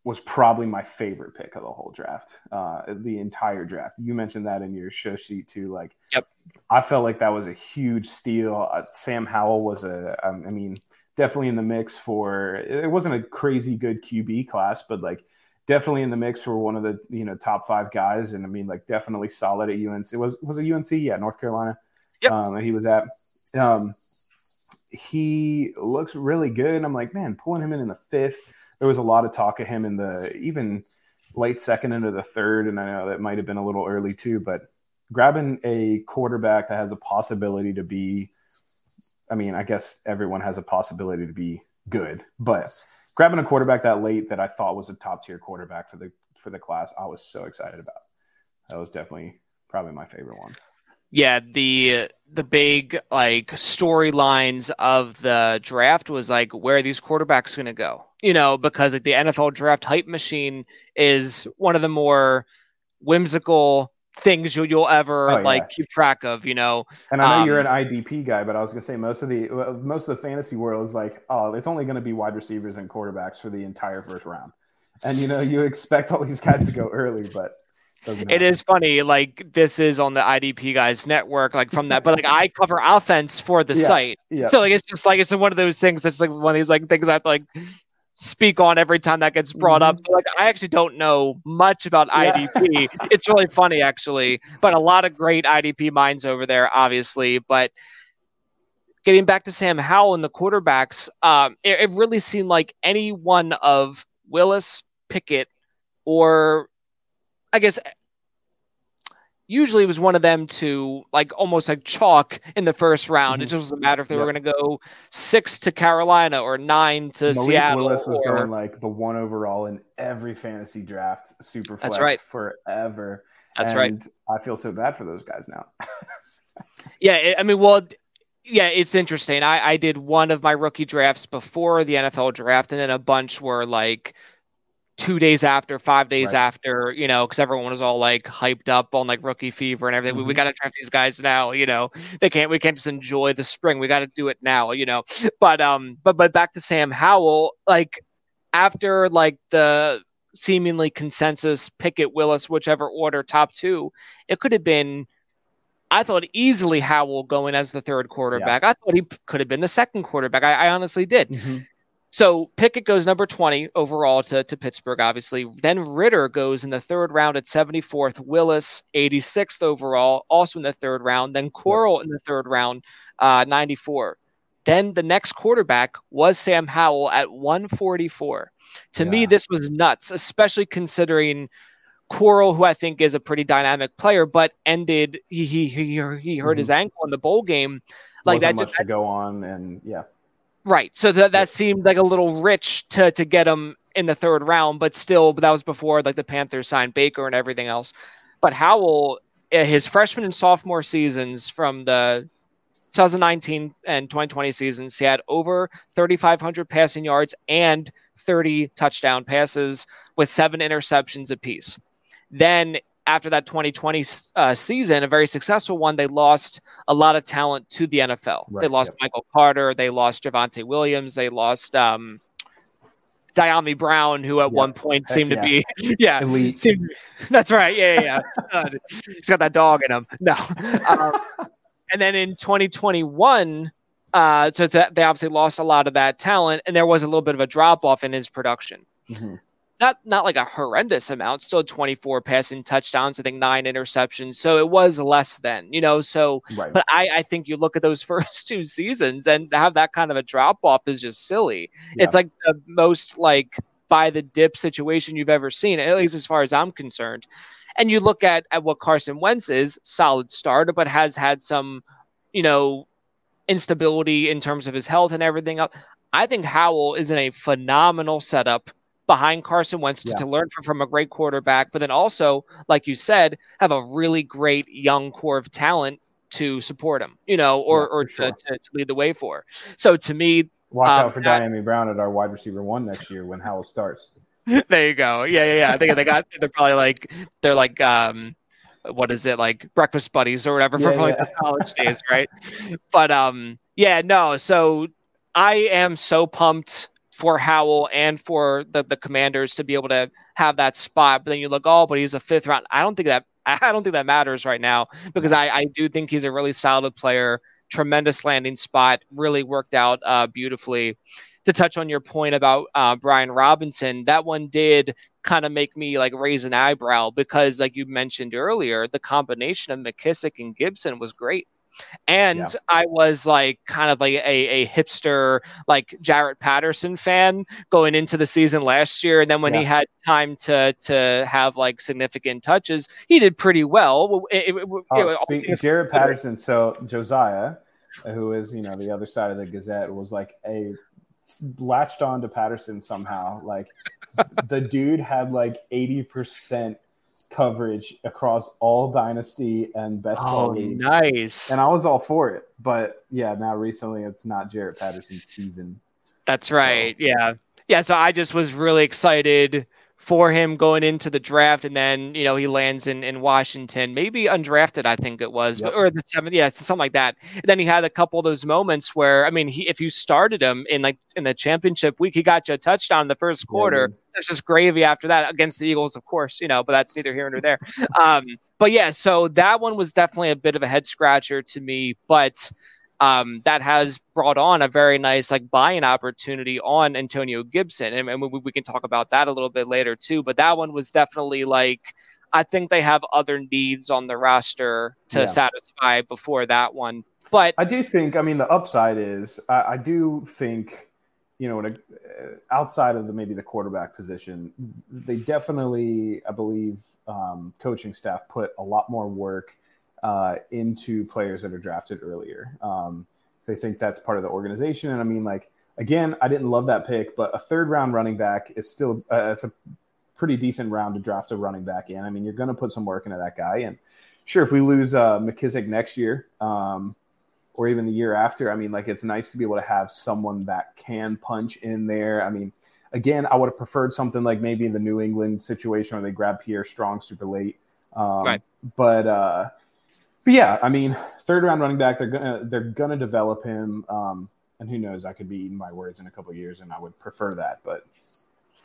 was probably my favorite pick of the whole draft, uh, the entire draft. You mentioned that in your show sheet too. Like, yep, I felt like that was a huge steal. Uh, Sam Howell was a, um, I mean, definitely in the mix for. It wasn't a crazy good QB class, but like definitely in the mix for one of the you know top five guys. And I mean, like definitely solid at UNC. It was was it UNC? Yeah, North Carolina. Yep. Um, he was at. Um, he looks really good. I'm like, man, pulling him in in the fifth there was a lot of talk of him in the even late second into the third, and I know that might have been a little early too, but grabbing a quarterback that has a possibility to be I mean, I guess everyone has a possibility to be good, but grabbing a quarterback that late that I thought was a top tier quarterback for the for the class, I was so excited about. That was definitely probably my favorite one yeah, the the big like storylines of the draft was like where are these quarterbacks going to go? You know, because like the NFL draft hype machine is one of the more whimsical things you'll, you'll ever oh, yeah. like keep track of, you know. And I know um, you're an IDP guy, but I was gonna say most of the most of the fantasy world is like, oh, it's only gonna be wide receivers and quarterbacks for the entire first round. And you know, you expect all these guys to go early, but it is funny, like this is on the IDP guys network, like from that, but like I cover offense for the yeah, site, yeah. so like it's just like it's one of those things. That's like one of these like things I have to like speak on every time that gets brought mm-hmm. up. Like I actually don't know much about yeah. IDP. it's really funny actually, but a lot of great IDP minds over there, obviously. But getting back to Sam Howell and the quarterbacks, um, it, it really seemed like any one of Willis, Pickett, or I guess usually it was one of them to like almost like chalk in the first round. Mm-hmm. It just doesn't matter if they yep. were going to go six to Carolina or nine to Malik Seattle. Willis was or... going like the one overall in every fantasy draft, super flex That's right. forever. That's and right. I feel so bad for those guys now. yeah, I mean, well, yeah, it's interesting. I, I did one of my rookie drafts before the NFL draft, and then a bunch were like two days after, five days right. after, you know, because everyone was all like hyped up on like rookie fever and everything. Mm-hmm. We, we mm-hmm. got to draft these guys now, you know. They can't. We can't just enjoy the spring. We got to do it now, you know. But um, but but back to Sam Howell, like after like the seemingly consensus Pickett Willis, whichever order top two, it could have been. I thought easily Howell going as the third quarterback. Yeah. I thought he could have been the second quarterback. I, I honestly did. Mm-hmm. So Pickett goes number 20 overall to, to Pittsburgh, obviously. Then Ridder goes in the third round at 74th. Willis, 86th overall, also in the third round. Then Corral in the third round, uh, 94. Then the next quarterback was Sam Howell at 144. To yeah. me, this was nuts, especially considering Corral, who I think is a pretty dynamic player, but ended he he he, he hurt mm-hmm. his ankle in the bowl game. Like Wasn't that just to go on, and yeah, Right. So that that seemed like a little rich to to get him in the third round, but still, that was before like the Panthers signed Baker and everything else. But Howell, eh, his freshman and sophomore seasons from the 2019 and 2020 seasons, he had over 3,500 passing yards and 30 touchdown passes with seven interceptions apiece. Then after that 2020 uh, season, a very successful one, they lost a lot of talent to the NFL. Right, they lost yep. Michael Carter, they lost Javonte Williams, they lost um, Dyami Brown, who at yep. one point Heck seemed yeah. to be, yeah, seemed, that's right, yeah, yeah, yeah. he's got that dog in him. No, um, and then in 2021. Uh, so th- they obviously lost a lot of that talent, and there was a little bit of a drop off in his production. Mm-hmm not not like a horrendous amount, still 24 passing touchdowns, I think nine interceptions. So it was less than, you know. So right. but I, I think you look at those first two seasons and have that kind of a drop off is just silly. Yeah. It's like the most like buy the dip situation you've ever seen, at least as far as I'm concerned. And you look at, at what Carson Wentz is, solid starter, but has had some, you know, instability in terms of his health and everything else. I think Howell is in a phenomenal setup behind Carson Wentz yeah. to, to, learn from, from a great quarterback, but then also, like you said, have a really great young core of talent to support him, you know, or, yeah, or sure. to, to, to, lead the way for. So to me, watch um, out for Dyami Brown at our wide receiver one next year when Howell starts. there you go. Yeah, yeah, yeah. I think they got. They're probably like they're like um, what is it like breakfast buddies or whatever yeah, from like the college days, right? But um, yeah, no. So I am so pumped for Howell and for the the Commanders to be able to have that spot. But then you look, oh, but he's a fifth round. I don't think that I don't think that matters right now because I, I do think he's a really solid player, tremendous landing spot, really worked out uh, beautifully. To touch on your point about uh, Brian Robinson, that one did kind of make me like raise an eyebrow because, like you mentioned earlier, the combination of McKissic and Gibson was great. And yeah. I was like kind of like a, a hipster, like Jaret Patterson fan going into the season last year. And then when yeah. he had time to to have like significant touches, he did pretty well. It, it, oh, speak, Jaret Patterson, so Josiah, who is, you know, the other side of the Gazette, was like a latched on to Patterson somehow. Like the dude had like 80% coverage across all dynasty and best ball oh, leagues. Nice. And I was all for it. But yeah, now recently it's not Jaret Patterson's season. That's right. So. Yeah. Yeah. So I just was really excited for him going into the draft, and then you know he lands in in Washington, maybe undrafted, I think it was, yep. or the seventh, yeah, something like that. And then he had a couple of those moments where, I mean, he, if you started him in like in the championship week, he got you a touchdown in the first quarter. Yeah, There's just gravy after that against the Eagles, of course, you know, but that's neither here nor there. um, but yeah, so that one was definitely a bit of a head scratcher to me, but um, that has brought on a very nice like buying opportunity on Antonio Gibson, and, and we, we, can talk about that a little bit later too. But that one was definitely like I think they have other needs on the roster to yeah. satisfy before that one. But I do think, I mean, the upside is I, I do think you know, a, outside of the maybe the quarterback position, they definitely, I believe, um, coaching staff put a lot more work uh, into players that are drafted earlier. Um, so I think that's part of the organization. And I mean, like again, I didn't love that pick, but a third round running back is still uh, it's a pretty decent round to draft a running back in. I mean, you're going to put some work into that guy. And sure, if we lose uh, McKissic next year. Um, or even the year after. I mean, like it's nice to be able to have someone that can punch in there. I mean, again, I would have preferred something like maybe in the New England situation where they grab Pierre Strong super late. Um, right. But uh, but yeah, I mean, third round running back, they're gonna they're gonna develop him. Um, and who knows, I could be eating my words in a couple years, and I would prefer that, but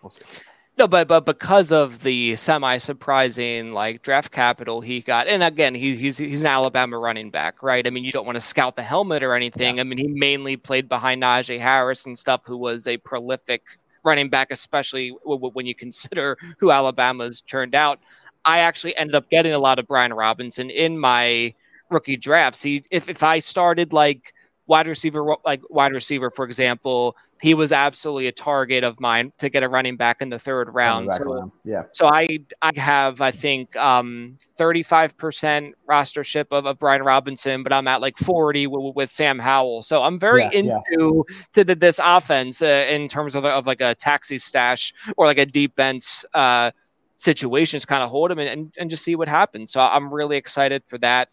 we'll see. No, but but because of the semi surprising like draft capital he got, and again he, he's he's an Alabama running back, right? I mean, you don't want to scout the helmet or anything. Yeah. I mean, he mainly played behind Najee Harris and stuff, who was a prolific running back, especially when you consider who Alabama's turned out. I actually ended up getting a lot of Brian Robinson in my rookie drafts. He, if, if I started like wide receiver, like wide receiver, for example, he was absolutely a target of mine to get a running back in the third round. So, round. yeah. So I, I have, I think, um, 35% rostership of, of Brian Robinson, but I'm at like 40 w- with Sam Howell. So I'm very yeah, into yeah. to the, this offense uh, in terms of, of like a taxi stash or like a deep bench, uh, situations, kind of hold him and, and, and just see what happens. So I'm really excited for that.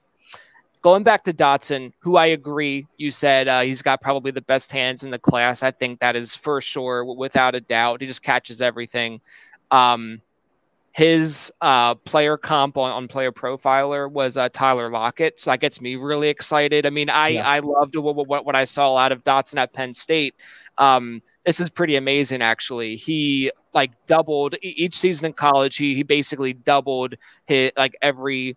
Going back to Dotson, who I agree, you said uh, he's got probably the best hands in the class. I think that is for sure, without a doubt. He just catches everything. Um, his uh, player comp on, on Player Profiler was uh, Tyler Lockett, so that gets me really excited. I mean, I yeah. I loved what, what, what I saw out of Dotson at Penn State. Um, this is pretty amazing, actually. He like doubled each season in college. He he basically doubled his like every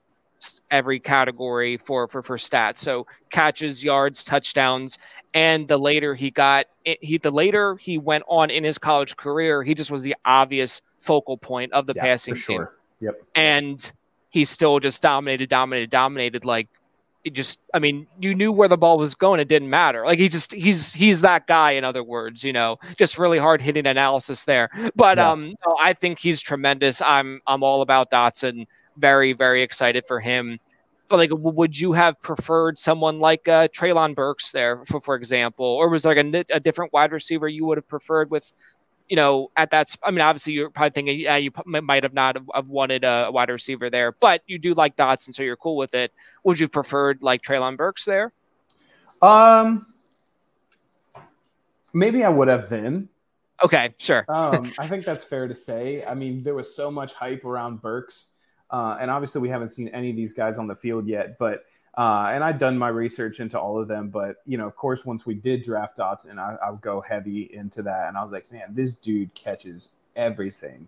every category for for for stats. So catches, yards, touchdowns, and the later he got he the later he went on in his college career, he just was the obvious focal point of the yeah, passing sure. game. Yep. And he still just dominated, dominated, dominated like it just I mean, you knew where the ball was going, it didn't matter. Like he just he's he's that guy, in other words, you know, just really hard hitting analysis there. But yeah. um no, I think he's tremendous. I'm I'm all about Dotson. Very, very excited for him. But like, would you have preferred someone like uh, Treylon Burks there, for for example, or was there like a, a different wide receiver you would have preferred with you know, at that, I mean, obviously you're probably thinking, yeah, you might have not have wanted a wide receiver there, but you do like Dotson, so you're cool with it. Would you preferred like Treylon Burks there? Um, maybe I would have then. Okay, sure. um, I think that's fair to say. I mean, there was so much hype around Burks, uh, and obviously we haven't seen any of these guys on the field yet. But uh, and I'd done my research into all of them. But you know, of course, once we did draft Dotson, I, I would go heavy into that, and I was like, man, this dude catches everything,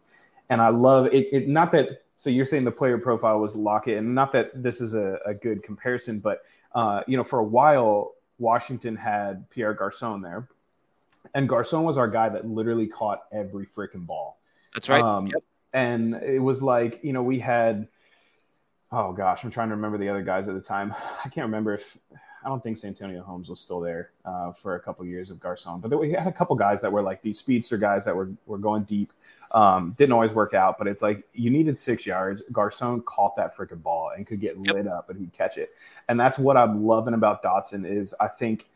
and I love it. it not that. So you're saying the player profile was Lockett, and not that this is a, a good comparison, but uh, you know, for a while Washington had Pierre Garcon there, and Garcon was our guy that literally caught every freaking ball. That's right. Um, yep. And it was like, you know, we had, oh gosh, I'm trying to remember the other guys at the time. I can't remember if, I don't think Santonio Holmes was still there uh, for a couple years of Garcon, but we had a couple guys that were like these speedster guys that were, were going deep. Um, didn't always work out, but it's like you needed six yards. Garcon caught that freaking ball and could get yep. lit up and he'd catch it. And that's what I'm loving about Dotson is I think –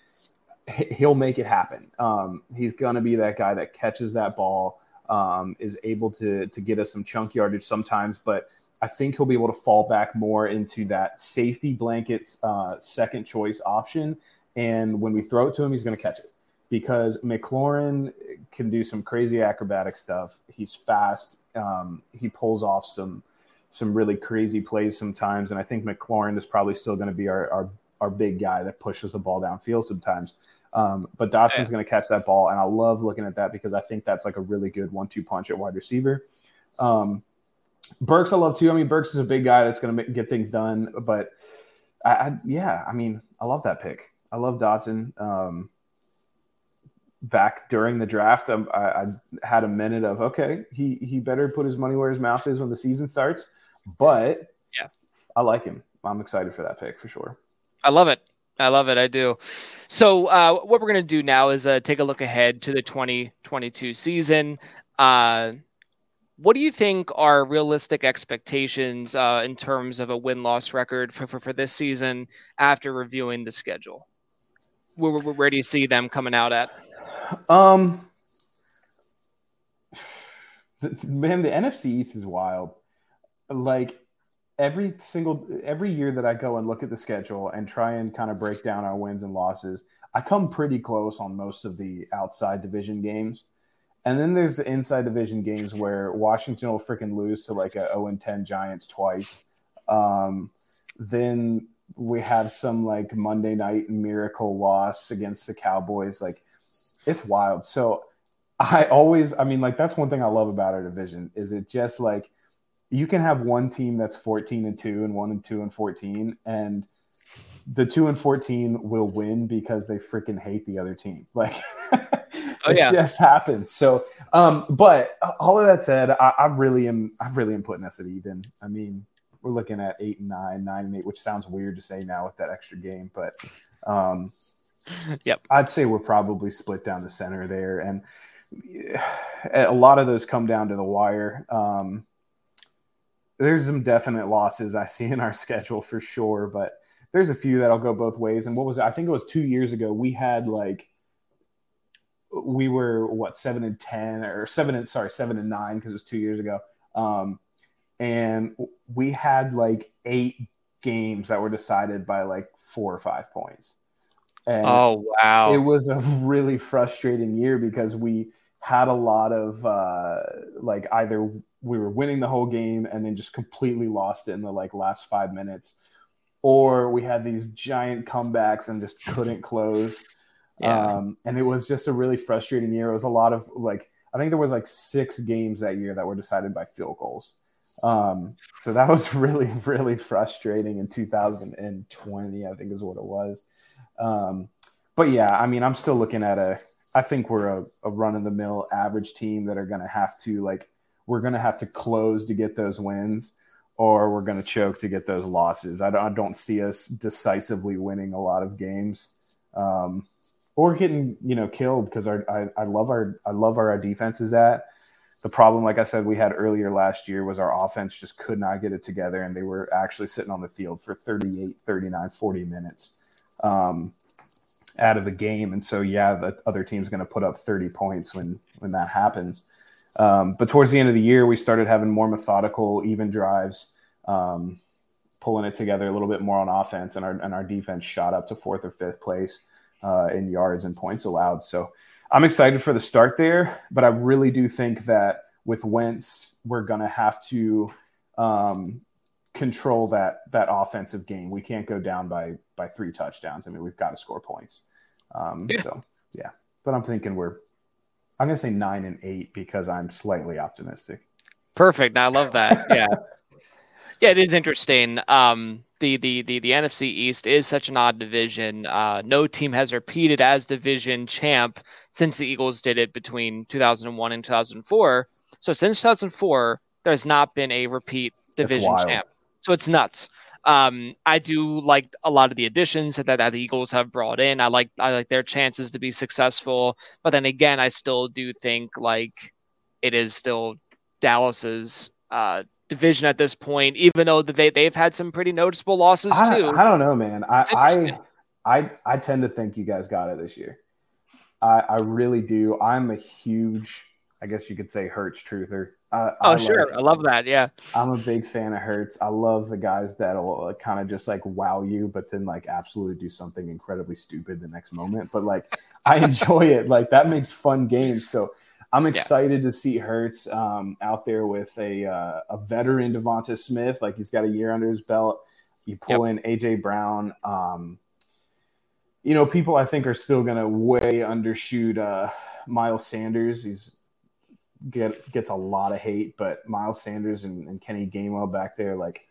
he'll make it happen. Um, he's going to be that guy that catches that ball, um, is able to to get us some chunk yardage sometimes, but I think he'll be able to fall back more into that safety blanket uh, second choice option. And when we throw it to him, he's going to catch it because McLaurin can do some crazy acrobatic stuff. He's fast. Um, he pulls off some some really crazy plays sometimes, and I think McLaurin is probably still going to be our, our our big guy that pushes the ball downfield sometimes. Um, but Dotson's going to catch that ball, and I love looking at that because I think that's like a really good one-two punch at wide receiver. Um, Burks, I love too. I mean, Burks is a big guy that's going to get things done. But I, I, yeah, I mean, I love that pick. I love Dotson. Um, back during the draft, I, I, had a minute of okay, he he better put his money where his mouth is when the season starts. But yeah, I like him. I'm excited for that pick for sure. I love it. I love it. I do. So, uh, what we're going to do now is uh, take a look ahead to the 2022 season. Uh, what do you think are realistic expectations uh, in terms of a win loss record for, for, for, this season after reviewing the schedule? Where, where, where do you see them coming out at? Um, man, the NFC East is wild. Like, every single every year that I go and look at the schedule and try and kind of break down our wins and losses, I come pretty close on most of the outside division games. And then there's the inside division games where Washington will freaking lose to like a 0 and 10 Giants twice. Um, then we have some like Monday night miracle loss against the Cowboys. Like it's wild. So I always, I mean, like that's one thing I love about our division is it just like you can have one team that's 14 and 2 and 1 and 2 and 14 and the 2 and 14 will win because they freaking hate the other team like oh, it yeah. just happens so um but all of that said I, I really am i really am putting us at even i mean we're looking at eight and nine nine and eight which sounds weird to say now with that extra game but um yep i'd say we're probably split down the center there and a lot of those come down to the wire um there's some definite losses I see in our schedule for sure, but there's a few that'll go both ways. And what was it? I think it was two years ago. We had like we were what seven and ten or seven and sorry seven and nine because it was two years ago. Um, and we had like eight games that were decided by like four or five points. And oh wow! It was a really frustrating year because we had a lot of uh, like either we were winning the whole game and then just completely lost it in the like last five minutes, or we had these giant comebacks and just couldn't close. Yeah. Um, and it was just a really frustrating year. It was a lot of like I think there was like six games that year that were decided by field goals. Um, so that was really really frustrating in 2020. I think is what it was. Um, but yeah, I mean, I'm still looking at a. I think we're a, a run of the mill average team that are going to have to like we're going to have to close to get those wins or we're going to choke to get those losses. I don't, I don't, see us decisively winning a lot of games um, or getting, you know, killed because our, I, I love our, I love our defense is at the problem, like I said, we had earlier last year was our offense just could not get it together and they were actually sitting on the field for 38, 39, 40 minutes um, out of the game. And so, yeah, the other team's going to put up 30 points when, when that happens. Um, but towards the end of the year, we started having more methodical, even drives, um, pulling it together a little bit more on offense, and our and our defense shot up to fourth or fifth place uh, in yards and points allowed. So I'm excited for the start there, but I really do think that with Wentz, we're gonna have to um, control that that offensive game. We can't go down by by three touchdowns. I mean, we've got to score points. Um, yeah. So yeah, but I'm thinking we're I'm gonna say nine and eight because I'm slightly optimistic. Perfect. I love that. Yeah. yeah, it is interesting. Um, the, the the the NFC East is such an odd division. Uh, no team has repeated as division champ since the Eagles did it between 2001 and 2004. So since 2004, there's not been a repeat division champ. So it's nuts. Um, I do like a lot of the additions that, that the Eagles have brought in. I like I like their chances to be successful, but then again, I still do think like it is still Dallas's uh, division at this point, even though they they've had some pretty noticeable losses I, too. I don't know, man. I, I I I tend to think you guys got it this year. I I really do. I'm a huge, I guess you could say, Hurts truther. I, oh I sure, like, I love that. Yeah, I'm a big fan of Hurts. I love the guys that'll uh, kind of just like wow you, but then like absolutely do something incredibly stupid the next moment. But like I enjoy it. Like that makes fun games. So I'm excited yeah. to see Hurts um, out there with a uh, a veteran Devonta Smith. Like he's got a year under his belt. You pull yep. in AJ Brown. Um, you know, people I think are still going to way undershoot uh, Miles Sanders. He's get gets a lot of hate, but Miles Sanders and, and Kenny Gainwell back there, like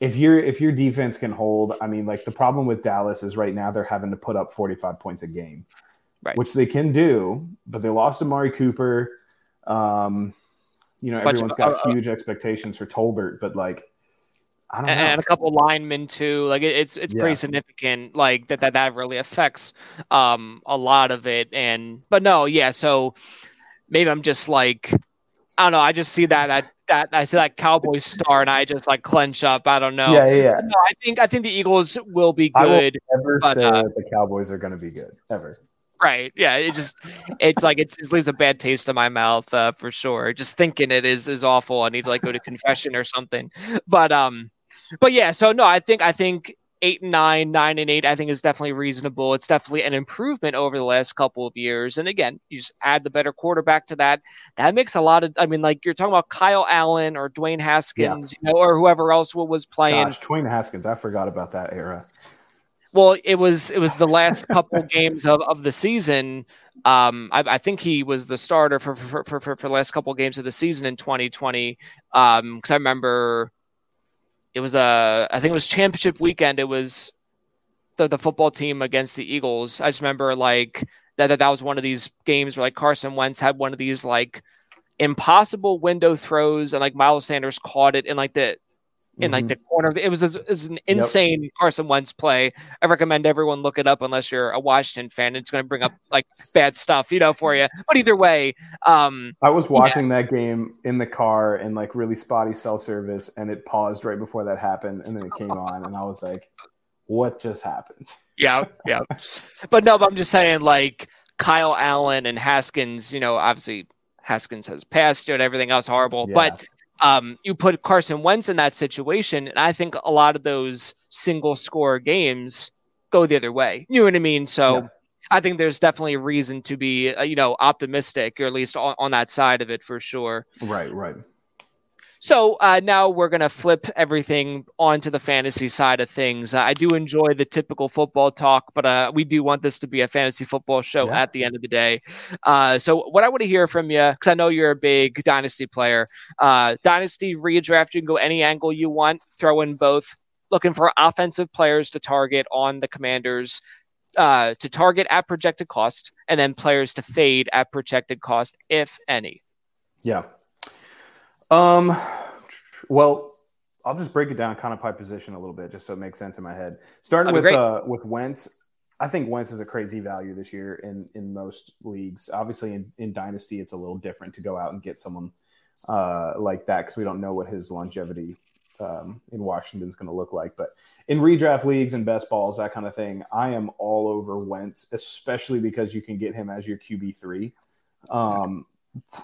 if your if your defense can hold, I mean, like the problem with Dallas is right now they're having to put up 45 points a game right. which they can do, but they lost Amari Cooper. Um, you know, everyone's got uh, uh, huge expectations for Tolbert, but like, I don't and, know. And a couple linemen too. Like it's it's yeah. pretty significant. Like that that that really affects um a lot of it. And but no, yeah. So maybe I'm just like I don't know. I just see that that that I see that Cowboys star, and I just like clench up. I don't know. Yeah, yeah. No, I think I think the Eagles will be good. I will never but, say uh, that the Cowboys are going to be good ever. Right. Yeah. It just it's like it's, it leaves a bad taste in my mouth uh, for sure. Just thinking it is is awful. I need to like go to confession or something. But um, but yeah. So no, I think I think eight and nine, nine and eight, I think is definitely reasonable. It's definitely an improvement over the last couple of years. And again, you just add the better quarterback to that. That makes a lot of. I mean, like you're talking about Kyle Allen or Dwayne Haskins, yeah. you know, or whoever else was playing. Gosh, Dwayne Haskins, I forgot about that era. Well, it was it was the last couple games of, of the season. Um, I, I, think he was the starter for for, for, for, for the last couple games of the season in 2020. Um, because I remember it was a I think it was championship weekend. It was the the football team against the Eagles. I just remember like that that, that was one of these games where like Carson Wentz had one of these like impossible window throws and like Miles Sanders caught it in like the in mm-hmm. like the corner. Of the, it was, it was an insane yep. Carson Wentz play. I recommend everyone look it up unless you're a Washington fan. It's going to bring up like bad stuff, you know, for you. But either way, um, I was watching yeah. that game in the car in like really spotty cell service, and it paused right before that happened, and then it came on, and I was like, "What just happened?" Yeah, yeah. but no, but I'm just saying, like Kyle Allen and Haskins. You know, obviously Haskins has passed and everything else horrible, yeah. but um, you put Carson Wentz in that situation, and I think a lot of those single score games go the other way. You know what I mean? So yeah. I think there's definitely a reason to be, uh, you know, optimistic, or at least on, on that side of it for sure. Right, right. So uh, now we're going to flip everything onto the fantasy side of things. Uh, I do enjoy the typical football talk, but uh, we do want this to be a fantasy football show yeah. at the end of the day. Uh, so, what I want to hear from you, because I know you're a big dynasty player, uh, dynasty redraft, you can go any angle you want, throw in both. Looking for offensive players to target on the commanders. Uh, to target at projected cost, and then players to fade at projected cost, if any. Yeah, um, well, I'll just break it down kind of by position a little bit, just so it makes sense in my head. Starting with uh, with Wentz, I think Wentz is a crazy value this year in in most leagues. Obviously, in, in Dynasty, it's a little different to go out and get someone uh, like that because we don't know what his longevity um, in Washington is going to look like. But in redraft leagues and best balls, that kind of thing, I am all over Wentz, especially because you can get him as your QB three. Um,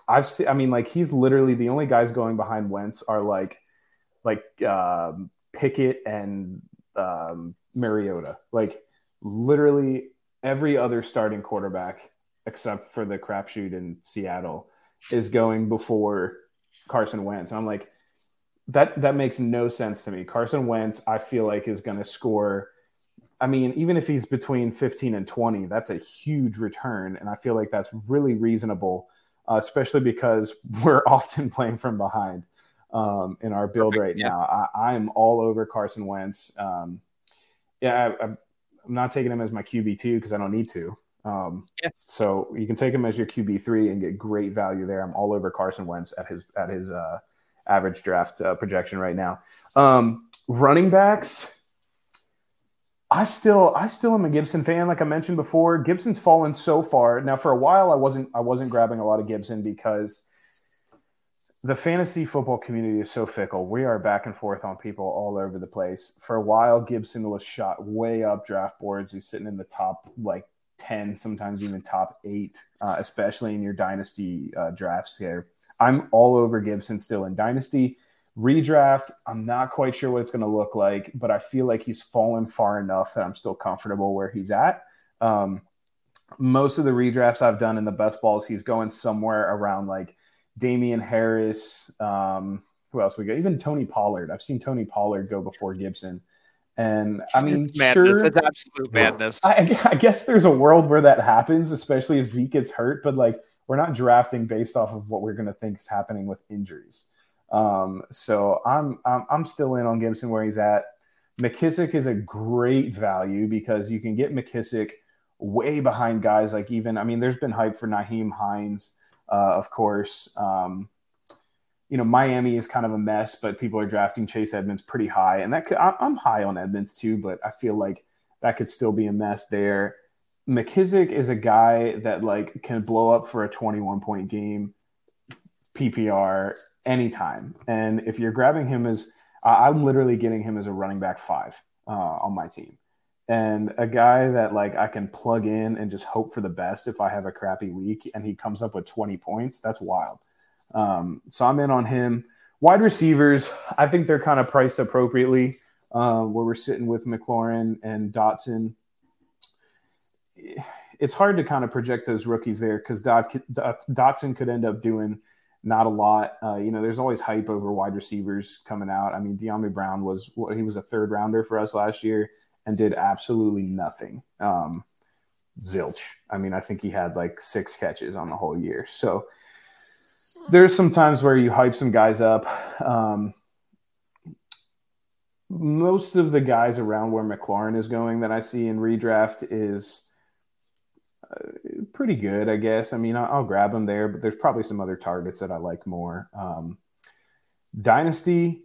I've seen. I mean, like he's literally the only guys going behind Wentz are like, like um, Pickett and um, Mariota. Like literally every other starting quarterback except for the crapshoot in Seattle, is going before Carson Wentz. And I'm like, that that makes no sense to me. Carson Wentz, I feel like, is going to score. I mean, even if he's between 15 and 20, that's a huge return, and I feel like that's really reasonable, uh, especially because we're often playing from behind um, in our build Perfect, right yeah. now. I, am all over Carson Wentz. Um, yeah, I, am not taking him as my QB two because I don't need to. Um. So you can take him as your QB three and get great value there. I'm all over Carson Wentz at his at his uh, average draft uh, projection right now. Um, running backs. I still I still am a Gibson fan, like I mentioned before. Gibson's fallen so far. Now for a while I wasn't I wasn't grabbing a lot of Gibson because the fantasy football community is so fickle. We are back and forth on people all over the place. For a while, Gibson was shot way up draft boards. He's sitting in the top like 10, sometimes even top eight, uh, especially in your dynasty uh, drafts here. I'm all over Gibson still in dynasty. Redraft, I'm not quite sure what it's going to look like, but I feel like he's fallen far enough that I'm still comfortable where he's at. Um, most of the redrafts I've done in the best balls, he's going somewhere around like Damien Harris. Um, who else we got? Even Tony Pollard. I've seen Tony Pollard go before Gibson. And I mean, it's madness. Sure, it's absolute madness. I, I, guess there's a world where that happens, especially if Zeke gets hurt. But like, we're not drafting based off of what we're going to think is happening with injuries. Um, so I'm, I'm I'm still in on Gibson where he's at. McKissic is a great value because you can get McKissic way behind guys like even I mean, there's been hype for Nyheim Hines uh, of course. Um, you know, Miami is kind of a mess, but people are drafting Chase Edmonds pretty high, and that could, I'm high on Edmonds too, but I feel like that could still be a mess there. McKissic is a guy that like can blow up for a 21 point game PPR anytime, and if you're grabbing him as I'm literally getting him as a running back five uh, on my team and a guy that like I can plug in and just hope for the best if I have a crappy week and he comes up with 20 points, that's wild. Um, so I'm in on him. Wide receivers, I think they're kind of priced appropriately. Uh, where we're sitting with McLaurin and Dotson. It's hard to kind of project those rookies there because Dot, Dot, Dotson could end up doing not a lot. Uh, you know, there's always hype over wide receivers coming out. I mean, Dyami Brown was what he was a third rounder for us last year and did absolutely nothing. Um, zilch. I mean, I think he had like six catches on the whole year. So there's some times where you hype some guys up. Um, most of the guys around where McLaurin is going that I see in redraft is pretty good, I guess. I mean, I'll, I'll, grab them there, but there's probably some other targets that I like more. Um, Dynasty,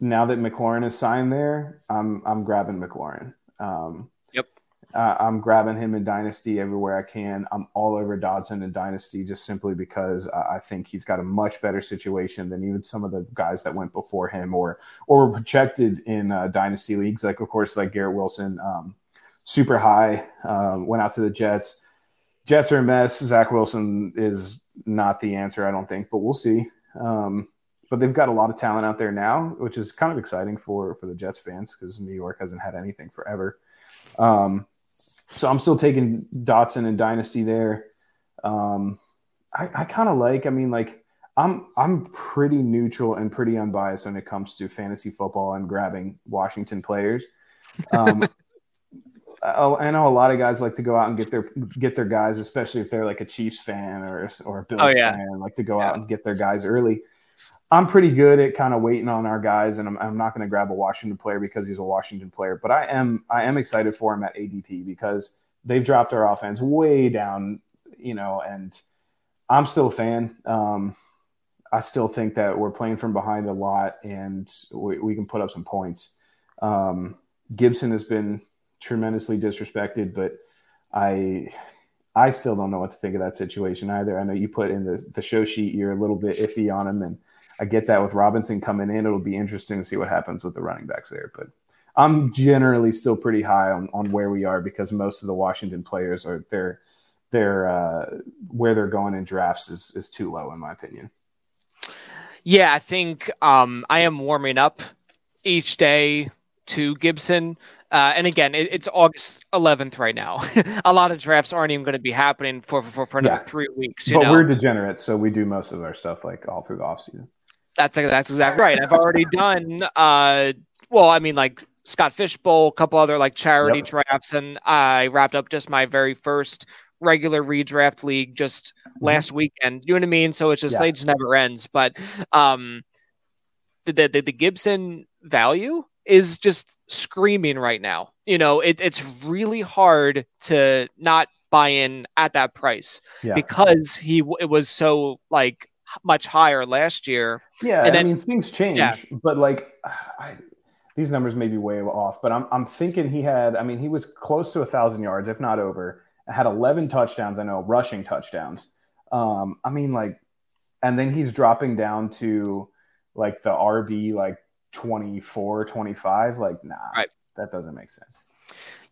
now that McLaurin is signed there, I'm I'm grabbing McLaurin. Um, yep. Uh, I'm grabbing him in Dynasty everywhere I can. I'm all over Dotson in Dynasty just simply because I think he's got a much better situation than even some of the guys that went before him or or were projected in uh, Dynasty leagues. Like of course, like Garrett Wilson, um, super high, uh, went out to the Jets. Jets are a mess. Zach Wilson is not the answer, I don't think, but we'll see. Um, but they've got a lot of talent out there now, which is kind of exciting for for the Jets fans because New York hasn't had anything forever. Um, so I'm still taking Dotson and Dynasty there. Um, I, I kind of like. I mean, like I'm I'm pretty neutral and pretty unbiased when it comes to fantasy football and grabbing Washington players. Um, I know a lot of guys like to go out and get their get their guys, especially if they're like a Chiefs fan or or a Bills oh, yeah. fan, like to go yeah. out and get their guys early. I'm pretty good at kind of waiting on our guys, and I'm, I'm not going to grab a Washington player because he's a Washington player. But I am I am excited for him at ADP because they've dropped their offense way down, you know, and I'm still a fan. Um, I still think that we're playing from behind a lot, and we, we can put up some points. Um, Gibson has been tremendously disrespected, but I I still don't know what to think of that situation either. I know you put in the, the show sheet you're a little bit iffy on him, and I get that with Robinson coming in, it'll be interesting to see what happens with the running backs there. But I'm generally still pretty high on, on where we are because most of the Washington players are they're they're uh, where they're going in drafts is is too low in my opinion. Yeah, I think um, I am warming up each day to Gibson. Uh, and again, it, it's August 11th right now. a lot of drafts aren't even going to be happening for for, for another yeah. three weeks. but know? we're degenerates, so we do most of our stuff like all through the off season. That's that's exactly right. I've already done. Uh, well, I mean, like Scott Fish Bowl, a couple other like charity yep. drafts, and I wrapped up just my very first regular redraft league just mm-hmm. last weekend. You know what I mean? So it's just yeah. it just never ends. But um, the, the the Gibson value is just screaming right now. You know, it, it's really hard to not buy in at that price yeah. because he it was so like much higher last year. Yeah, and then, I mean things change, yeah. but like I, these numbers may be way off, but I'm I'm thinking he had. I mean, he was close to a thousand yards, if not over. Had 11 touchdowns. I know rushing touchdowns. Um, I mean, like, and then he's dropping down to like the RB like 24, 25. Like, nah, right. that doesn't make sense.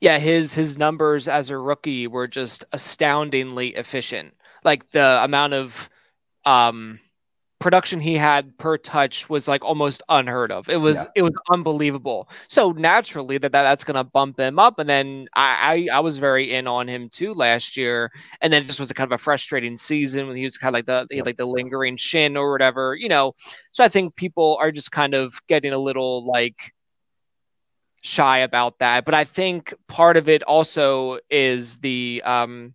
Yeah, his his numbers as a rookie were just astoundingly efficient. Like the amount of um production he had per touch was like almost unheard of. It was yeah. it was unbelievable. So naturally that, that that's gonna bump him up. And then I, I, I was very in on him too last year. And then it just was a kind of a frustrating season when he was kind of like the he like the lingering shin or whatever, you know. So I think people are just kind of getting a little like shy about that. But I think part of it also is the um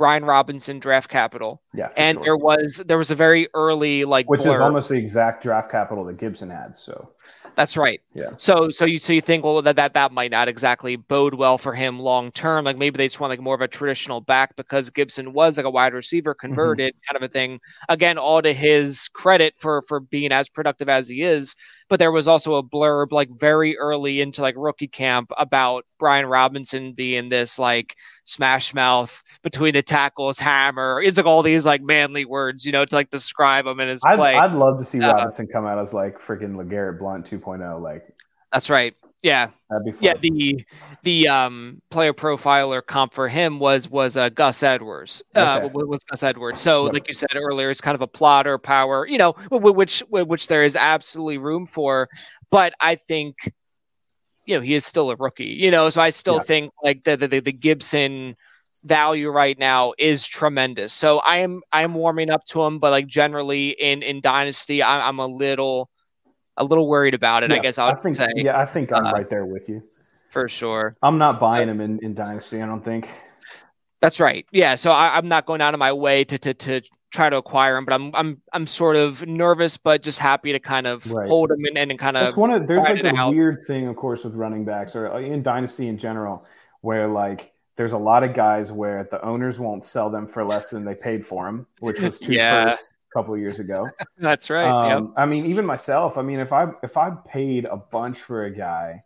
Brian Robinson draft capital. Yeah, and sure. there was there was a very early like which blur. is almost the exact draft capital that Gibson had. So that's right. Yeah. So so you so you think well that that that might not exactly bode well for him long term. Like maybe they just want like more of a traditional back because Gibson was like a wide receiver mm-hmm. converted mm-hmm. kind of a thing. Again, all to his credit for for being as productive as he is but there was also a blurb like very early into like rookie camp about Brian Robinson being this like smash mouth between the tackles hammer. It's like all these like manly words, you know, to like describe him in his play. I'd, I'd love to see uh, Robinson come out as like freaking LeGarrette Blount 2.0. Like that's right. Yeah. That'd be fun. Yeah, the the um player profiler comp for him was was uh, Gus Edwards. Uh, okay. Uh, was Gus Edwards. So, like you said earlier, it's kind of a plotter power, you know, which which there is absolutely room for. But I think, you know, he is still a rookie. You know, so I still yeah. think like the, the the Gibson value right now is tremendous. So I am I am warming up to him, but like generally in in Dynasty, I, I'm a little a little worried about it. Yeah, I guess I think, say. Yeah, I think I'm uh, right there with you for sure. I'm not buying him in, in Dynasty. I don't think. That's right. Yeah, so I, am not going out of my way to, to to try to acquire him, but I'm I'm I'm sort of nervous, but just happy to kind of right. hold him and, and kind of. That's one of there's like a out. weird thing, of course, with running backs or uh, in Dynasty in general, where like there's a lot of guys where the owners won't sell them for less than they paid for them, which was two yeah. firsts couple years ago. That's right. Um, yep. I mean, even myself. I mean, if I if I paid a bunch for a guy,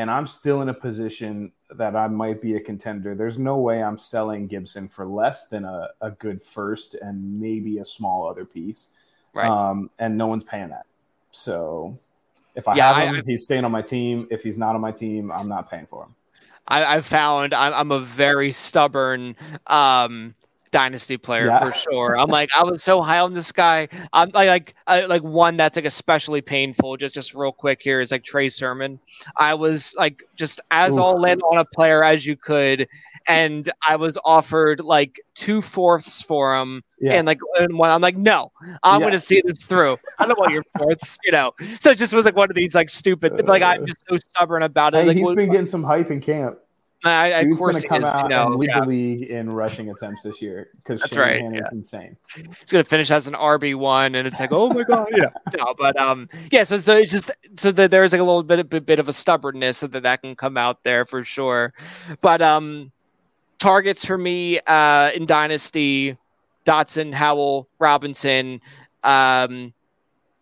and I'm still in a position that I might be a contender, there's no way I'm selling Gibson for less than a, a good first and maybe a small other piece. Right. Um, and no one's paying that. So if I yeah, have him, I, he's staying on my team. If he's not on my team, I'm not paying for him. I, have found I'm, I'm, a very stubborn um, dynasty player yeah. for sure. I'm like, I was so high on this guy. I'm like, like, I, like one that's like especially painful. Just, just real quick here is like Trey Sermon. I was like, just as Oof. all in on a player as you could, and I was offered like two fourths for him, yeah. and like, and one, I'm like, no, I'm yeah. going to see this through. I don't want your fourths, you know. So it just was like one of these like stupid. like I'm uh. just so stubborn about it. Hey, like, he's been getting some hype in camp. I, going to come is, out you know, lead yeah. the league in rushing attempts this year because that's Shanahan right. is insane. He's going to finish as an RB one, and it's like, oh my god, yeah. No, but um, yeah. So so it's just so that there's like a little bit of bit, bit of a stubbornness so that that can come out there for sure. But um, targets for me uh in Dynasty, Dotson, Howell, Robinson, um,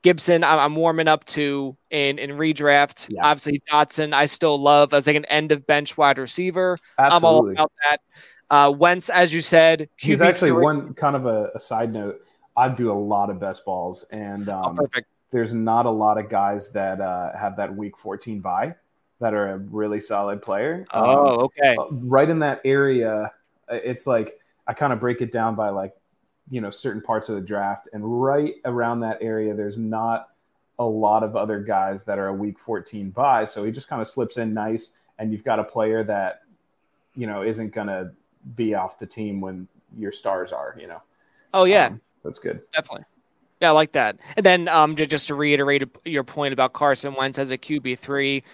Gibson, I'm warming up to in in redraft. Yeah. Obviously, Dotson, I still love as like an end of bench wide receiver. Absolutely. I'm all about that. Uh, Wentz, as you said, QB he's actually three. one kind of a, a, side note. I do a lot of best balls, and oh, um, oh. There's not a lot of guys that uh, have that week 14 bye that are a really solid player. Oh, um, okay. Right in that area, it's like I kind of break it down by like you know certain parts of the draft and right around that area there's not a lot of other guys that are a week 14 bye so he just kind of slips in nice and you've got a player that you know isn't going to be off the team when your stars are. You know. Oh yeah, um, that's good. Definitely. Yeah, I like that. And then um, just to reiterate your point about Carson Wentz as a QB three,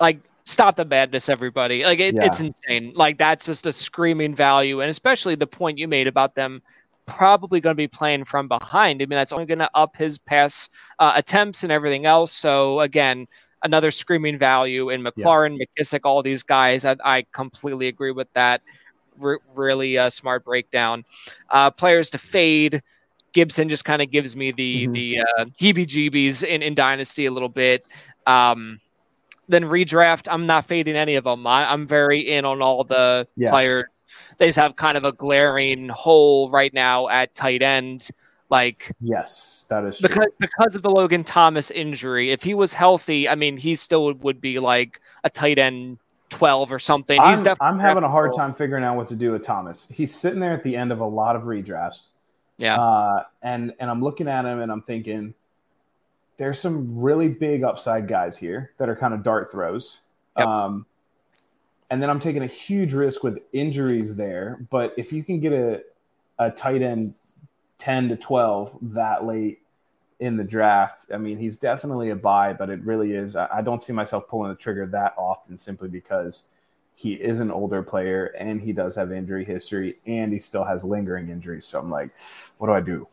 like stop the madness, everybody. Like it, yeah. it's insane. Like that's just a screaming value, and especially the point you made about them probably going to be playing from behind. I mean, that's only going to up his pass uh, attempts and everything else. So again, another screaming value in McLaurin, yeah. McKissic, all these guys. I, I completely agree with that. R- really uh, smart breakdown. Uh, players to fade. Gibson just kind of gives me the mm-hmm. the uh, heebie-jeebies in, in Dynasty a little bit. Um, then redraft, I'm not fading any of them. I, am very in on all the yeah. players. They just have kind of a glaring hole right now at tight end. Like yes, that is because true. because of the Logan Thomas injury. If he was healthy, I mean, he still would be like a tight end 12 or something. He's I'm, I'm having a hard time figuring out what to do with Thomas. He's sitting there at the end of a lot of redrafts. Yeah. Uh, and and I'm looking at him and I'm thinking, there's some really big upside guys here that are kind of dart throws. Yep. Um, and then I'm taking a huge risk with injuries there. But if you can get a, a tight end 10 to 12 that late in the draft, I mean, he's definitely a buy, but it really is. I don't see myself pulling the trigger that often simply because he is an older player and he does have injury history and he still has lingering injuries. So I'm like, what do I do?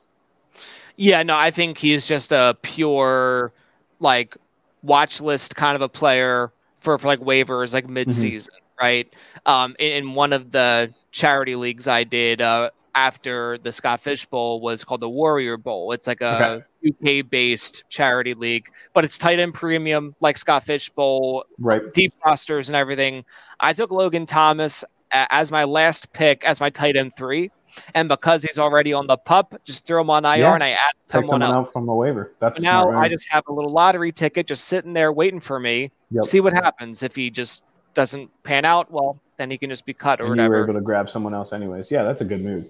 Yeah, no, I think he's just a pure like watch list kind of a player for, for like waivers like mid season, mm-hmm. Right? Um, in, in, one of the charity leagues I did uh, after the Scott Fish Bowl was called the Warrior Bowl. It's like a okay. UK based charity league, but it's tight end premium like Scott Fish Bowl, right? Deep rosters and everything. I took Logan Thomas as my last pick as my tight end three. And because he's already on the pup, just throw him on IR yeah. and I add someone, someone else from the waiver. That's now I just have a little lottery ticket just sitting there waiting for me. Yep. See what happens. If he just doesn't pan out, well, then he can just be cut or and whatever. You were able to grab someone else, anyways. Yeah, that's a good move.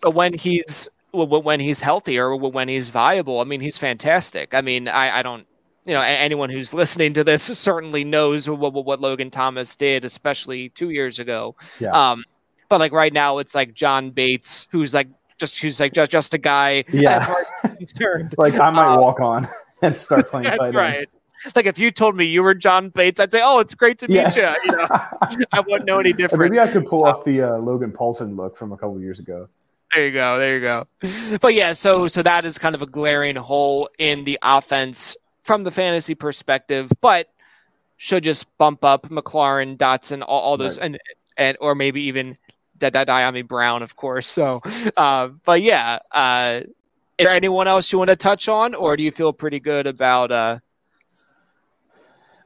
But when he's when he's healthy or when he's viable, I mean, he's fantastic. I mean, I, I don't you know anyone who's listening to this certainly knows what, what, what Logan Thomas did, especially two years ago. Yeah. Um, but like right now, it's like John Bates, who's like just who's like just, just a guy. Yeah. like I might um, walk on and start playing tight right. It's like if you told me you were John Bates, I'd say, "Oh, it's great to meet yeah. you." You know, I wouldn't know any different. maybe I could pull off the uh, Logan Paulsen look from a couple years ago. There you go. There you go. But yeah, so so that is kind of a glaring hole in the offense from the fantasy perspective, but should just bump up McLaurin, Dotson, all, all those, right. and and or maybe even that Dyami Brown, of course. So, uh, but yeah, uh, is there anyone else you want to touch on, or do you feel pretty good about? Uh...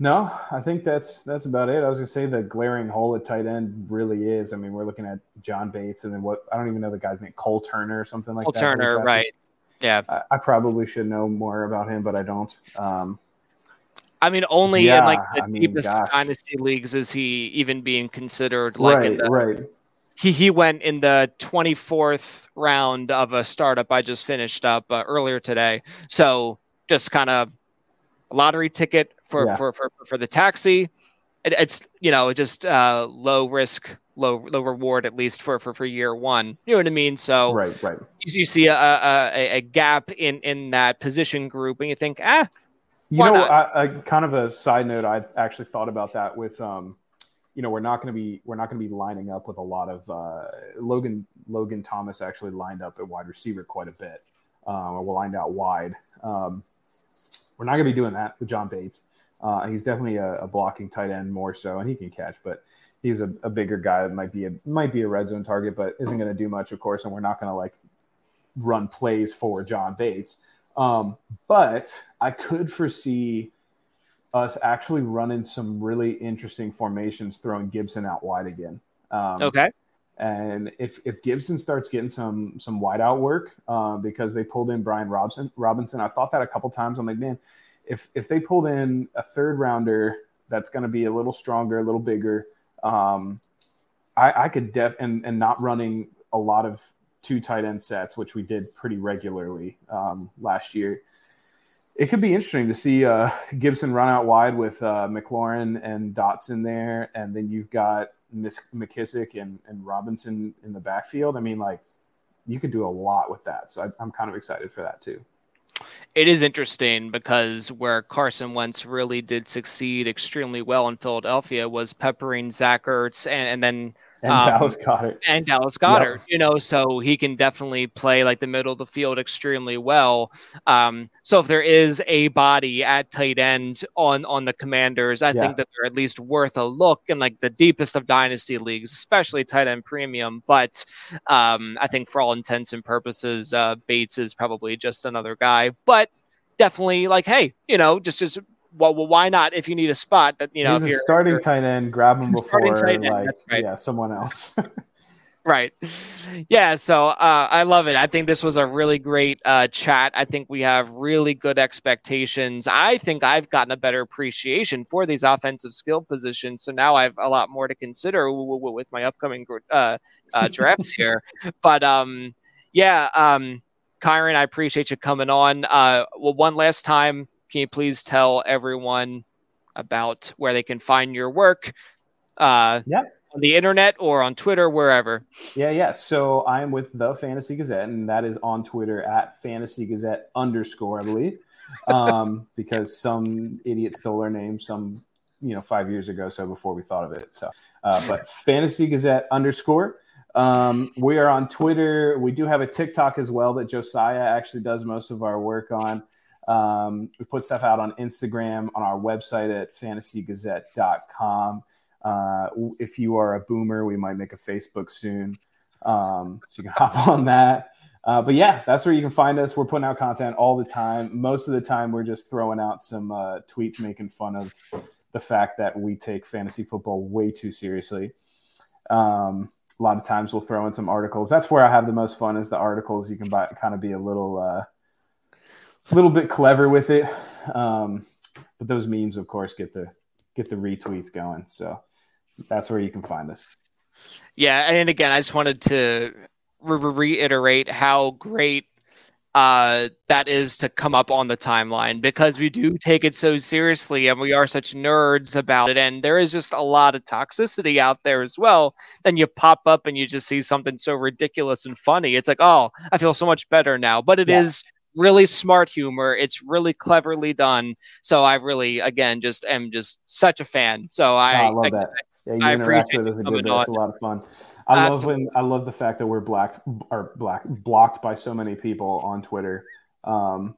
No, I think that's that's about it. I was gonna say the glaring hole at tight end really is. I mean, we're looking at John Bates, and then what? I don't even know the guy's name, Cole Turner or something like Cole that. Turner, right? Yeah, I, I, probably should know more about him, but I don't. Um, I mean, only yeah, in like the I mean, deepest gosh. dynasty leagues is he even being considered. Like, right, the, right he he went in the 24th round of a startup I just finished up uh, earlier today. So just kind of lottery ticket for, yeah. for, for, for the taxi. It, it's you know just uh, low risk, low low reward at least for, for for year one. You know what I mean? So right, right. You, you see a, a, a gap in in that position group, and you think, ah. You know, I, I, kind of a side note. I actually thought about that with um, you know we're not going to be we're not going to be lining up with a lot of uh, Logan Logan Thomas actually lined up at wide receiver quite a bit. Um, we'll lined out wide. Um, we're not going to be doing that with John Bates. Uh, he's definitely a, a, blocking tight end more so, and he can catch, but he's a, a, bigger guy that might be a might be a red zone target, but isn't going to do much, of course. And we're not going to like run plays for John Bates. Um, but I could foresee us actually running some really interesting formations, throwing Gibson out wide again. Um, okay. And if, if Gibson starts getting some some wide out work uh, because they pulled in Brian Robinson, Robinson, I thought that a couple times. I'm like, man, if if they pulled in a third rounder that's going to be a little stronger, a little bigger, um, I, I could def and and not running a lot of two tight end sets, which we did pretty regularly um, last year it could be interesting to see uh, Gibson run out wide with uh, McLaurin and Dotson there, and then you've got Miss McKissic and, and Robinson in the backfield. I mean, like you could do a lot with that. So I, I'm kind of excited for that too it is interesting because where Carson Wentz really did succeed extremely well in Philadelphia was peppering Zach Ertz and, and then and um, Dallas Goedert. And Dallas Goedert, yep. you know, so he can definitely play like the middle of the field extremely well. Um, so if there is a body at tight end on on the Commanders, I yeah. think that they're at least worth a look in like the deepest of dynasty leagues, especially tight end premium. But um, I think for all intents and purposes, uh, Bates is probably just another guy. But definitely like, hey, you know, just just well, well, why not if you need a spot that you know he's a starting tight end, grab him before like right. yeah someone else. right. Yeah. So uh, I love it. I think this was a really great uh, chat. I think we have really good expectations. I think I've gotten a better appreciation for these offensive skill positions. So now I have a lot more to consider with my upcoming uh, uh drafts here. But um, yeah. Um, Kyron, I appreciate you coming on. Uh, well, one last time, can you please tell everyone about where they can find your work? Uh, yeah. On the internet or on Twitter, wherever. Yeah, yeah. So I'm with the Fantasy Gazette, and that is on Twitter at Fantasy Gazette underscore, I believe, um, because some idiot stole our name some, you know, five years ago, so before we thought of it. So, uh, but Fantasy Gazette underscore. Um, we are on Twitter. We do have a TikTok as well that Josiah actually does most of our work on. Um, we put stuff out on Instagram, on our website at fantasygazette.com. Uh, if you are a boomer, we might make a Facebook soon. Um, so you can hop on that. Uh, but yeah, that's where you can find us. We're putting out content all the time. Most of the time, we're just throwing out some uh, tweets making fun of the fact that we take fantasy football way too seriously. Um, a lot of times, we'll throw in some articles. That's where I have the most fun is the articles. You can buy, kind of be a little uh, a little bit clever with it. Um, but those memes, of course, get the get the retweets going. So that's where you can find us. Yeah, and again, I just wanted to re- reiterate how great uh, that is to come up on the timeline because we do take it so seriously and we are such nerds about it. And there is just a lot of toxicity out there as well. Then you pop up and you just see something so ridiculous and funny. It's like, oh, I feel so much better now. But it yeah. is really smart humor. It's really cleverly done. So I really, again, just am just such a fan. So I, oh, I love I, that. Yeah, you I interact with us a good bit. It's a lot of fun. I Absolutely. love when I love the fact that we're blacked or black blocked by so many people on Twitter, um,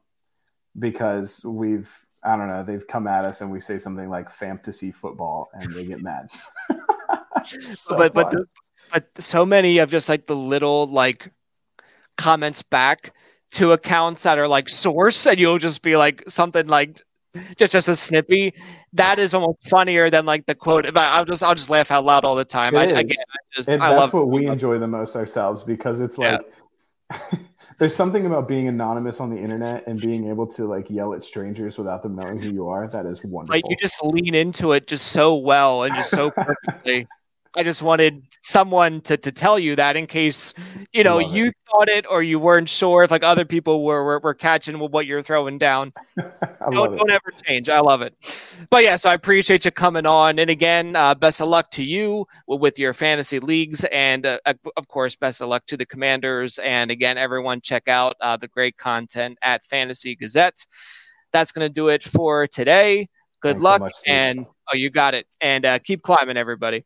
because we've I don't know they've come at us and we say something like fantasy football and they get mad. so but but the, but so many of just like the little like comments back to accounts that are like source and you'll just be like something like just just a snippy. That is almost funnier than like the quote but i'll just i'll just laugh out loud all the time. I, again, I just, and I that's what we enjoy the most ourselves because it's like yeah. there's something about being anonymous on the internet and being able to like yell at strangers without them knowing who you are. That is wonderful like you just lean into it just so well and just so perfectly I just wanted someone to, to tell you that in case you know you it. thought it or you weren't sure if like other people were were, were catching what you're throwing down. don't, don't ever change. I love it. But yeah, so I appreciate you coming on. And again, uh, best of luck to you with your fantasy leagues, and uh, of course, best of luck to the Commanders. And again, everyone check out uh, the great content at Fantasy Gazette. That's going to do it for today. Good Thanks luck, so much, and oh, you got it. And uh, keep climbing, everybody.